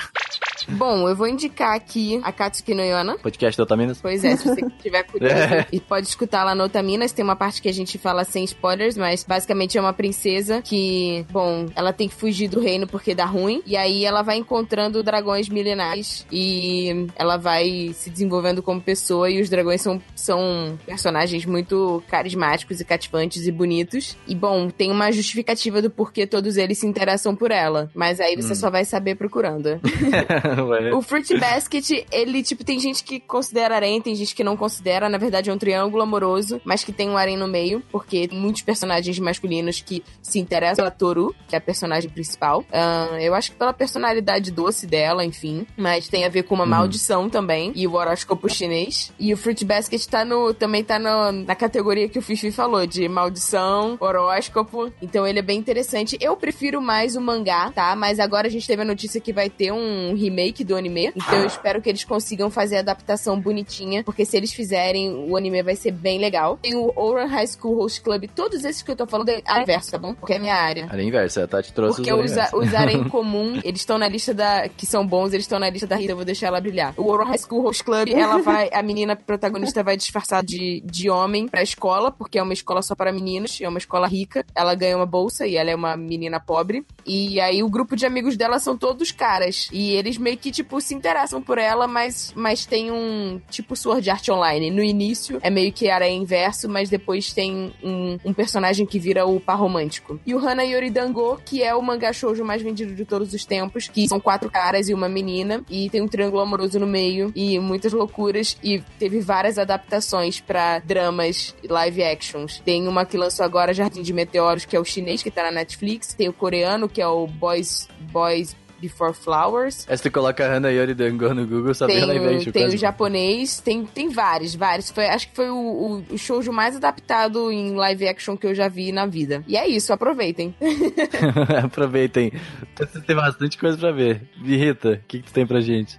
Bom, eu vou indicar aqui a Katsuki no Yona. podcast do Otaminas. Pois é, se você tiver curioso, É. e pode escutar lá no Otaminas, tem uma parte que a gente fala sem spoilers, mas basicamente é uma princesa que, bom, ela tem que fugir do reino porque dá ruim, e aí ela vai encontrando dragões milenares e ela vai se desenvolvendo como pessoa e os dragões são, são personagens muito carismáticos e cativantes e bonitos. E, bom, tem uma justificativa do porquê todos eles se interessam por ela, mas aí você só vai saber procurando. O Fruit Basket, ele, tipo, tem gente que considera harém, tem gente que não considera. Na verdade, é um triângulo amoroso, mas que tem um harém no meio, porque tem muitos personagens masculinos que se interessam pela Toru, que é a personagem principal. Ahn, eu acho que pela personalidade doce dela, enfim. Mas tem a ver com uma maldição também. E o horóscopo chinês. E o Fruit Basket tá no, também tá no- na categoria que o Fifi falou, de maldição, horóscopo. Então ele é bem interessante. Eu prefiro mais o mangá, tá? Mas agora a gente teve a notícia que vai ter um remake remake do anime. Então eu espero que eles consigam fazer a adaptação bonitinha, porque se eles fizerem, o anime vai ser bem legal. Tem o Ouran High School Host Club, todos esses que eu tô falando é a inverso, tá bom? Porque é minha área. Área inversa, a Tati trouxe Porque os os, inversos. os Arém comum, eles estão na lista da. que são bons, eles estão na lista da Rita, eu vou deixar ela brilhar. O Oral High School Host Club, ela vai. A menina protagonista vai disfarçar de, de homem pra escola, porque é uma escola só para meninos, é uma escola rica. Ela ganha uma bolsa e ela é uma menina pobre. E aí o grupo de amigos dela são todos caras. E eles meio que, tipo, se interessam por ela, mas, mas tem um tipo Sword Art Online. No início é meio que era inverso, mas depois tem um, um personagem que vira o par romântico. E o Hana Yori Dango, que é o mangá shoujo mais vendido de todos os tempos, que são quatro caras e uma menina, e tem um triângulo amoroso no meio, e muitas loucuras, e teve várias adaptações pra dramas live actions. Tem uma que lançou agora, Jardim de Meteoros, que é o chinês, que tá na Netflix, tem o coreano, que é o Boys, Boys Before Flowers, Aí você coloca a Hana Yori Dango no Google, tem, ela o, inveja. tem o japonês, tem, tem vários, vários. Foi, acho que foi o, o, o shoujo mais adaptado em live action que eu já vi na vida. E é isso, aproveitem. Aproveitem. Você tem bastante coisa pra ver. Rita, o que, que tu tem pra gente?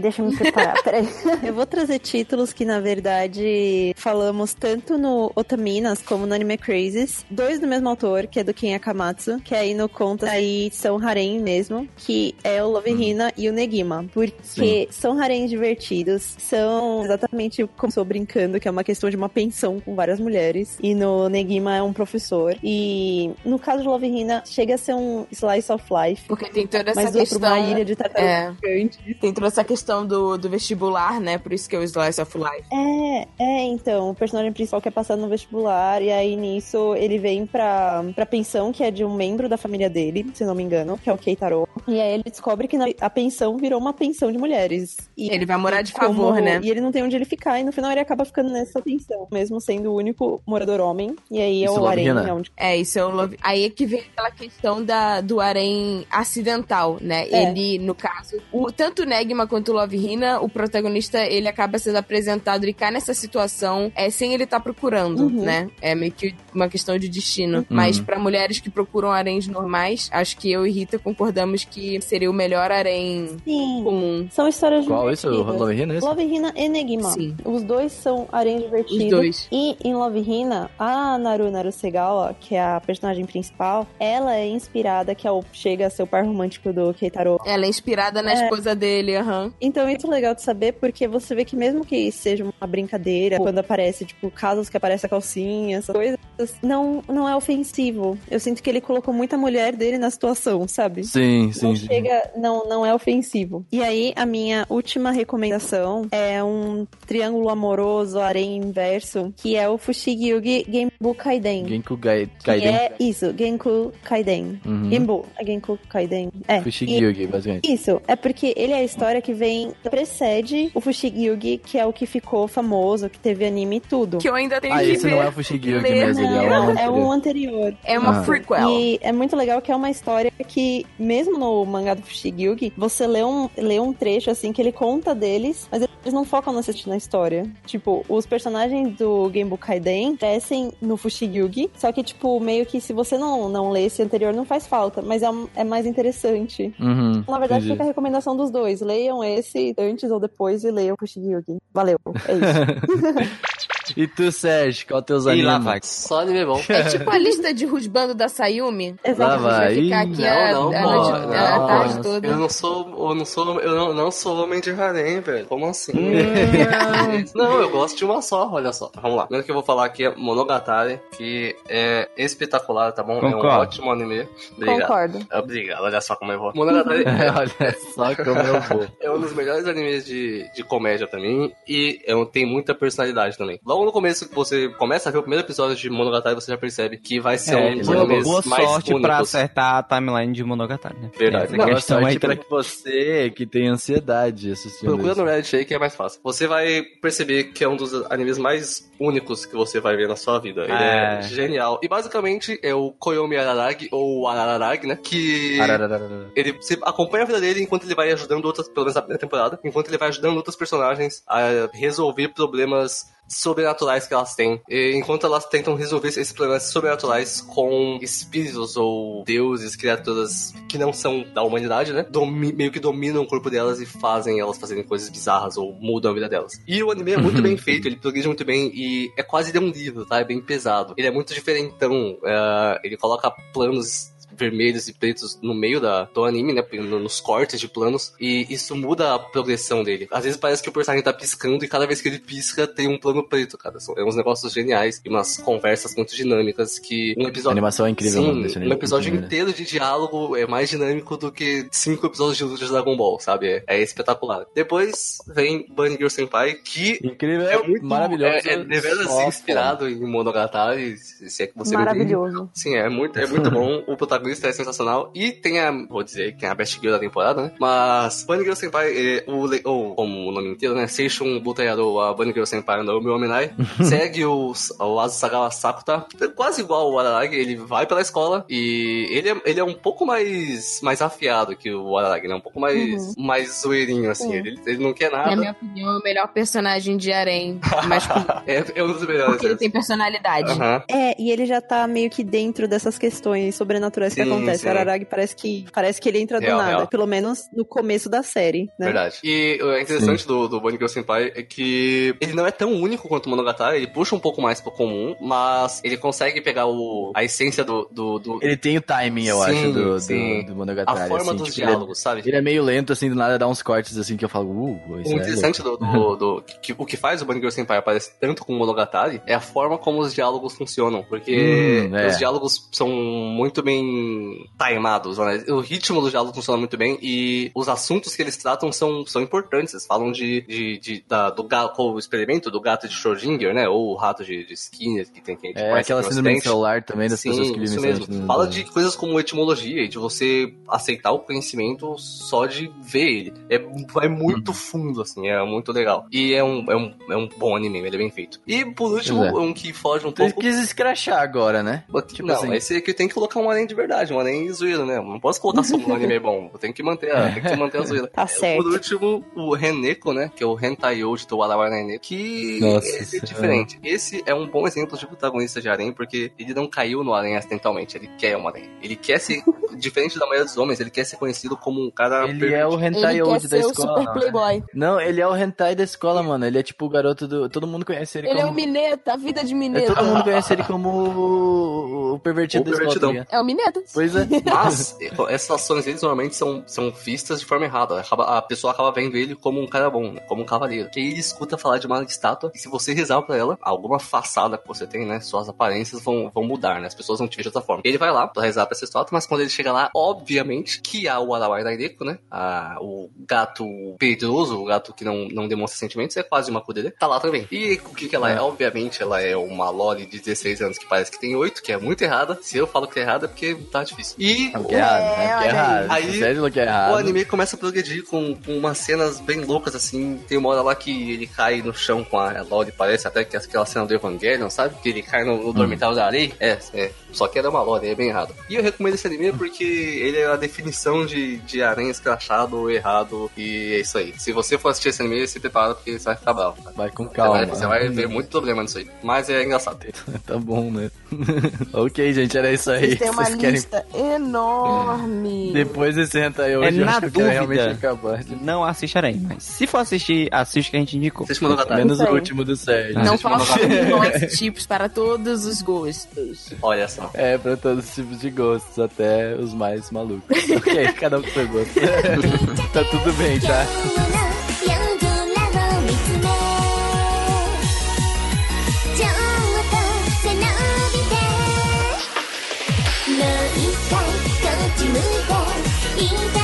Deixa eu me preparar, peraí. Eu vou trazer títulos que, na verdade, falamos tanto no Otaminas como no Anime Crazes. Dois do mesmo autor, que é do Ken Akamatsu, que aí no conta aí são harem mesmo, que é o Love Hina e o Negima. Porque são haréns divertidos, são exatamente como estou brincando, que é uma questão de uma pensão com várias mulheres. E no Negima é um professor. E no caso de Love Hina, chega a ser um slice of life. Porque tem toda essa Mas questão. uma ilha de tartarugas É. Tem toda essa questão do, do vestibular, né? Por isso que é o Slice of Life. É, é, então, o personagem principal quer passar no vestibular, e aí nisso ele vem pra, pra pensão, que é de um membro da família dele, se não me engano, que é o Keitaro. E aí ele descobre que a pensão virou uma pensão de mulheres. E Ele vai morar de como- favor, né? E ele não tem onde ele ficar, e no final ele acaba ficando nessa pensão, mesmo sendo o único morador homem. E aí é Isso, o Arém, Lorena. é onde É, isso é o Love. Aí é que vem aquela questão da, do harém acidental, né? É. Ele, no caso, o, tanto o Negma quanto o Love Hina, o protagonista, ele acaba sendo apresentado e cai nessa situação é, sem ele estar procurando, Uhum. né? É meio que uma questão de destino. Mas pra mulheres que procuram haréns normais, acho que eu e Rita concordamos que seria o melhor harém Sim. comum. São histórias Qual isso? O divertidas. Love Hina? é esse? Love Hina e Negima. Sim. Os dois são harém divertidos. Os dois. E em Love Hina, a Naru Narusegawa, que é a personagem principal, ela é inspirada, que é o, chega a ser o par romântico do Keitaro. Ela é inspirada na esposa dele, aham. Então isso é legal de saber, porque você vê que mesmo que seja uma brincadeira, quando aparece, tipo, casos que aparece a calcinha, essas coisas, não, não é ofensivo. Eu sinto que ele colocou muita mulher dele na situação, sabe? Sim, sim, não chega, não, não é ofensivo. E aí, a minha última recomendação é um triângulo amoroso, harém inverso, que é o Fushigi Yugi Genbu Kaiden. Genku Gai- Que Kaiden. é isso, Genku Kaiden. Uhum. Genbu, é Genku Kaiden. É. Fushigi E- Yugi, basicamente. isso, é porque ele é a história que vem, precede o Fushigi Yugi, que é o que ficou famoso, que teve anime e tudo. Que eu ainda tenho Ah, que esse ver. não é o Fushigi Yugi ler. mesmo, ele é Não, um é anterior. um anterior. É uma Ah. prequel. E é muito legal que é uma história que, mesmo no mangá do Fushigi você lê um, lê um trecho assim que ele conta deles, mas eles não focam na, na história. Tipo, os personagens do Genbu Kaiden crescem no Fushigi só que, tipo, meio que se você não, não lê esse anterior, não faz falta, mas é, um- é mais interessante. Uhum, Na verdade, entendi. fica a recomendação dos dois. Leiam esse antes ou depois e leiam o Fushigi. Valeu. É isso. E tu, Sérgio, qual teus E animes? lá vai. Só anime bom. É tipo a lista de Rusbando da Sayumi. Lá A vai. gente vai ficar aqui a, Não, não, a, pô, noite, não, a tarde pô. toda. Eu não sou, eu não sou, eu não, não sou homem de harém, velho. Como assim? Hum. não, eu gosto de uma só, olha só. Vamos lá. Primeiro que eu vou falar aqui é Monogatari, que é espetacular, tá bom? É um Concordo. ótimo anime. Obrigado. Concordo. Obrigado, olha só como eu vou. Monogatari Olha só como eu vou. é um dos melhores animes de, de comédia também. E é um- tem muita personalidade também. Logo no começo que você começa a ver o primeiro episódio de Monogatari, você já percebe que vai ser É, um dos boa, animes boa mais sorte únicos. pra acertar a timeline de Monogatari, né? Verdade. Essa Não, questão sorte aí pra que você que tem ansiedade assistindo Procura no Reddit aí que é mais fácil. Você vai perceber que é um dos animes mais únicos que você vai ver na sua vida. Ele é, É. genial. E basicamente é o Koyomi Araragi, ou Araragi, né? Que. Arararara. Ele você acompanha a vida dele enquanto ele vai ajudando outras, pelo menos na primeira temporada, enquanto ele vai ajudando outras personagens a resolver problemas sobrenaturais que elas têm. E enquanto elas tentam resolver esses problemas sobrenaturais com espíritos ou deuses, criaturas que não são da humanidade, né? Domi- meio que dominam o corpo delas e fazem elas fazerem coisas bizarras ou mudam a vida delas. E o anime é muito bem feito, ele progride muito bem e é quase de um livro, tá? É bem pesado. Ele é muito diferentão. é, ele coloca planos vermelhos e pretos no meio da, do anime, né? no- Nos cortes de planos. E isso muda a progressão dele. Às vezes parece que o personagem tá piscando e cada vez que ele pisca tem um plano preto, cara. São é uns negócios geniais e umas conversas muito dinâmicas que um A episódio. animação é incrível, mano, Sim, anime. um episódio inteiro de diálogo é mais dinâmico do que cinco episódios de luta de Dragon Ball, sabe? É, é espetacular. Depois vem Bunny Girl Senpai, que Incrível, é muito maravilhoso. É, é deveras inspirado em Monogatari, se é que você. Maravilhoso. Sim, é muito, é muito bom. O protagonista é sensacional. E tem a, vou dizer, que é a best girl da temporada, né? Mas Bunny Girl Senpai, é, o, ou como o nome inteiro, né? Seishun Butayaro, a Bunny Girl Senpai no meu Omenai, segue o, o Azusagawa Sakuta, é quase igual o Araragi, ele vai pela escola e ele é, ele é um pouco mais, mais afiado que o Araragi, né? Um pouco mais, mais zoeirinho, assim. Sim. Ele, ele não quer Na nada. minha opinião, é o melhor personagem de Arém. Mas É, é um dos melhores. porque ele tem personalidade. Aham. É, e ele já tá meio que dentro dessas questões sobrenaturais que Sim, acontecem. sim. Araragi parece que parece que ele entra do Real, nada. real. Pelo menos no começo da série, né? Verdade. E o interessante do, do Bunny Girl Senpai é que ele não é tão único quanto o Monogatari, ele puxa um pouco mais pro comum, mas ele consegue pegar o, a essência do... do, do- Ele tem o timing, eu Sim, acho, do, sim. do, do Monogatari. a forma assim, dos tipo, ele é- diálogos, sabe? Ele é meio lento, assim, do nada dá uns cortes, assim, que eu falo, uh, isso O é interessante do, do, do- que, o que faz o Bunny Girl Senpai aparecer tanto com o Monogatari é a forma como os diálogos funcionam, porque Hum, é. os diálogos são muito bem timados, né? o ritmo dos diálogos funciona muito bem e os assuntos que eles tratam são, são importantes. Eles falam de, de, de- da, do o experimento do gato de Schrödinger, né? Ou o rato de, de Skinner que tem que É conhece aquela síndrome do Ocidente. celular também das Sim, pessoas que vivem isso mesmo. Fala do- de coisas como etimologia e de você aceitar o conhecimento só de ver ele. É, é muito Uhum. fundo, assim, é muito legal. E é um, é um, é um bom anime, ele é bem feito. E por último, é. um que foge um Ele pouco. quis escrachar agora, né? tipo não, assim. esse aqui tem que colocar um anime de verdade, um anime zoeiro, né? Não posso colocar só um anime bom. Eu tenho que manter a, tem que manter a zoeira. Tá certo. Por último, o Reneko, né? Que é o Hentai Oji do Warawara Neneko. Que Nossa esse é diferente. Esse é um bom exemplo de protagonista de harém, porque ele não caiu no harém acidentalmente. Ele quer um harém. Ele quer ser, diferente da maioria dos homens, ele quer ser conhecido como um cara Ele é o hentai Ele old da escola. super playboy. Não, ele é o hentai da escola, mano. Ele é tipo o garoto do... Todo mundo conhece ele Ele é como... o Mineta, a vida de É, Mineta. todo mundo conhece ele como o, o pervertido O da escola. pervertidão. tá? É o Mineta. Pois é. Mas essas ações deles normalmente são, são vistas de forma errada. Acaba- a pessoa acaba vendo ele como um cara bom, né? como um cavaleiro. Que ele escuta falar de uma estátua e se você rezar pra ela, alguma façada que você tem, né? Suas aparências vão, vão mudar, né? As pessoas vão te ver de outra forma. Ele vai lá pra rezar pra essa estátua, mas quando ele chega lá, obviamente que há o Arawai Daireko, né? A, o gato pedroso, o gato que não, não demonstra sentimentos, é quase uma kudere, tá lá também. E o que que ela é? É. Obviamente ela é uma loli de 16 anos que parece que tem 8, que é muito errada. Se eu falo que é errada é porque tá difícil. E É o que é errado, né? É errado. aí. É errado. o anime começa a progredir com, com umas cenas bem loucas, assim. Tem uma hora lá que ele cai no chão com a Loli, parece até que aquela cena do Evangelion, sabe? Que ele cai no, no dormitário da areia. É, é. Só que era uma Loli, é bem errado. E eu recomendo esse anime porque ele é a definição de, de aranha escrachado, errado. E é isso aí. Se você for assistir esse anime, se prepara porque você vai ficar bravo. tá? Vai com Você calma. vai, você vai ver muito problema nisso aí. Mas é engraçado. tá bom, né? ok, gente, era isso aí. Vocês têm uma Vocês querem lista enorme. Depois desse hentai é hoje, é, eu na acho dúvida, realmente acabar. Não assiste mas se for assistir, assiste que a gente indicou. Vocês mandam da Menos o último do Sérgio. Não faltam milhões tipos para todos os gostos. Olha só. É, para todos os tipos de gostos, até os mais malucos. ok, cada um com seu gosto. tá tudo bem, tá? 向こう。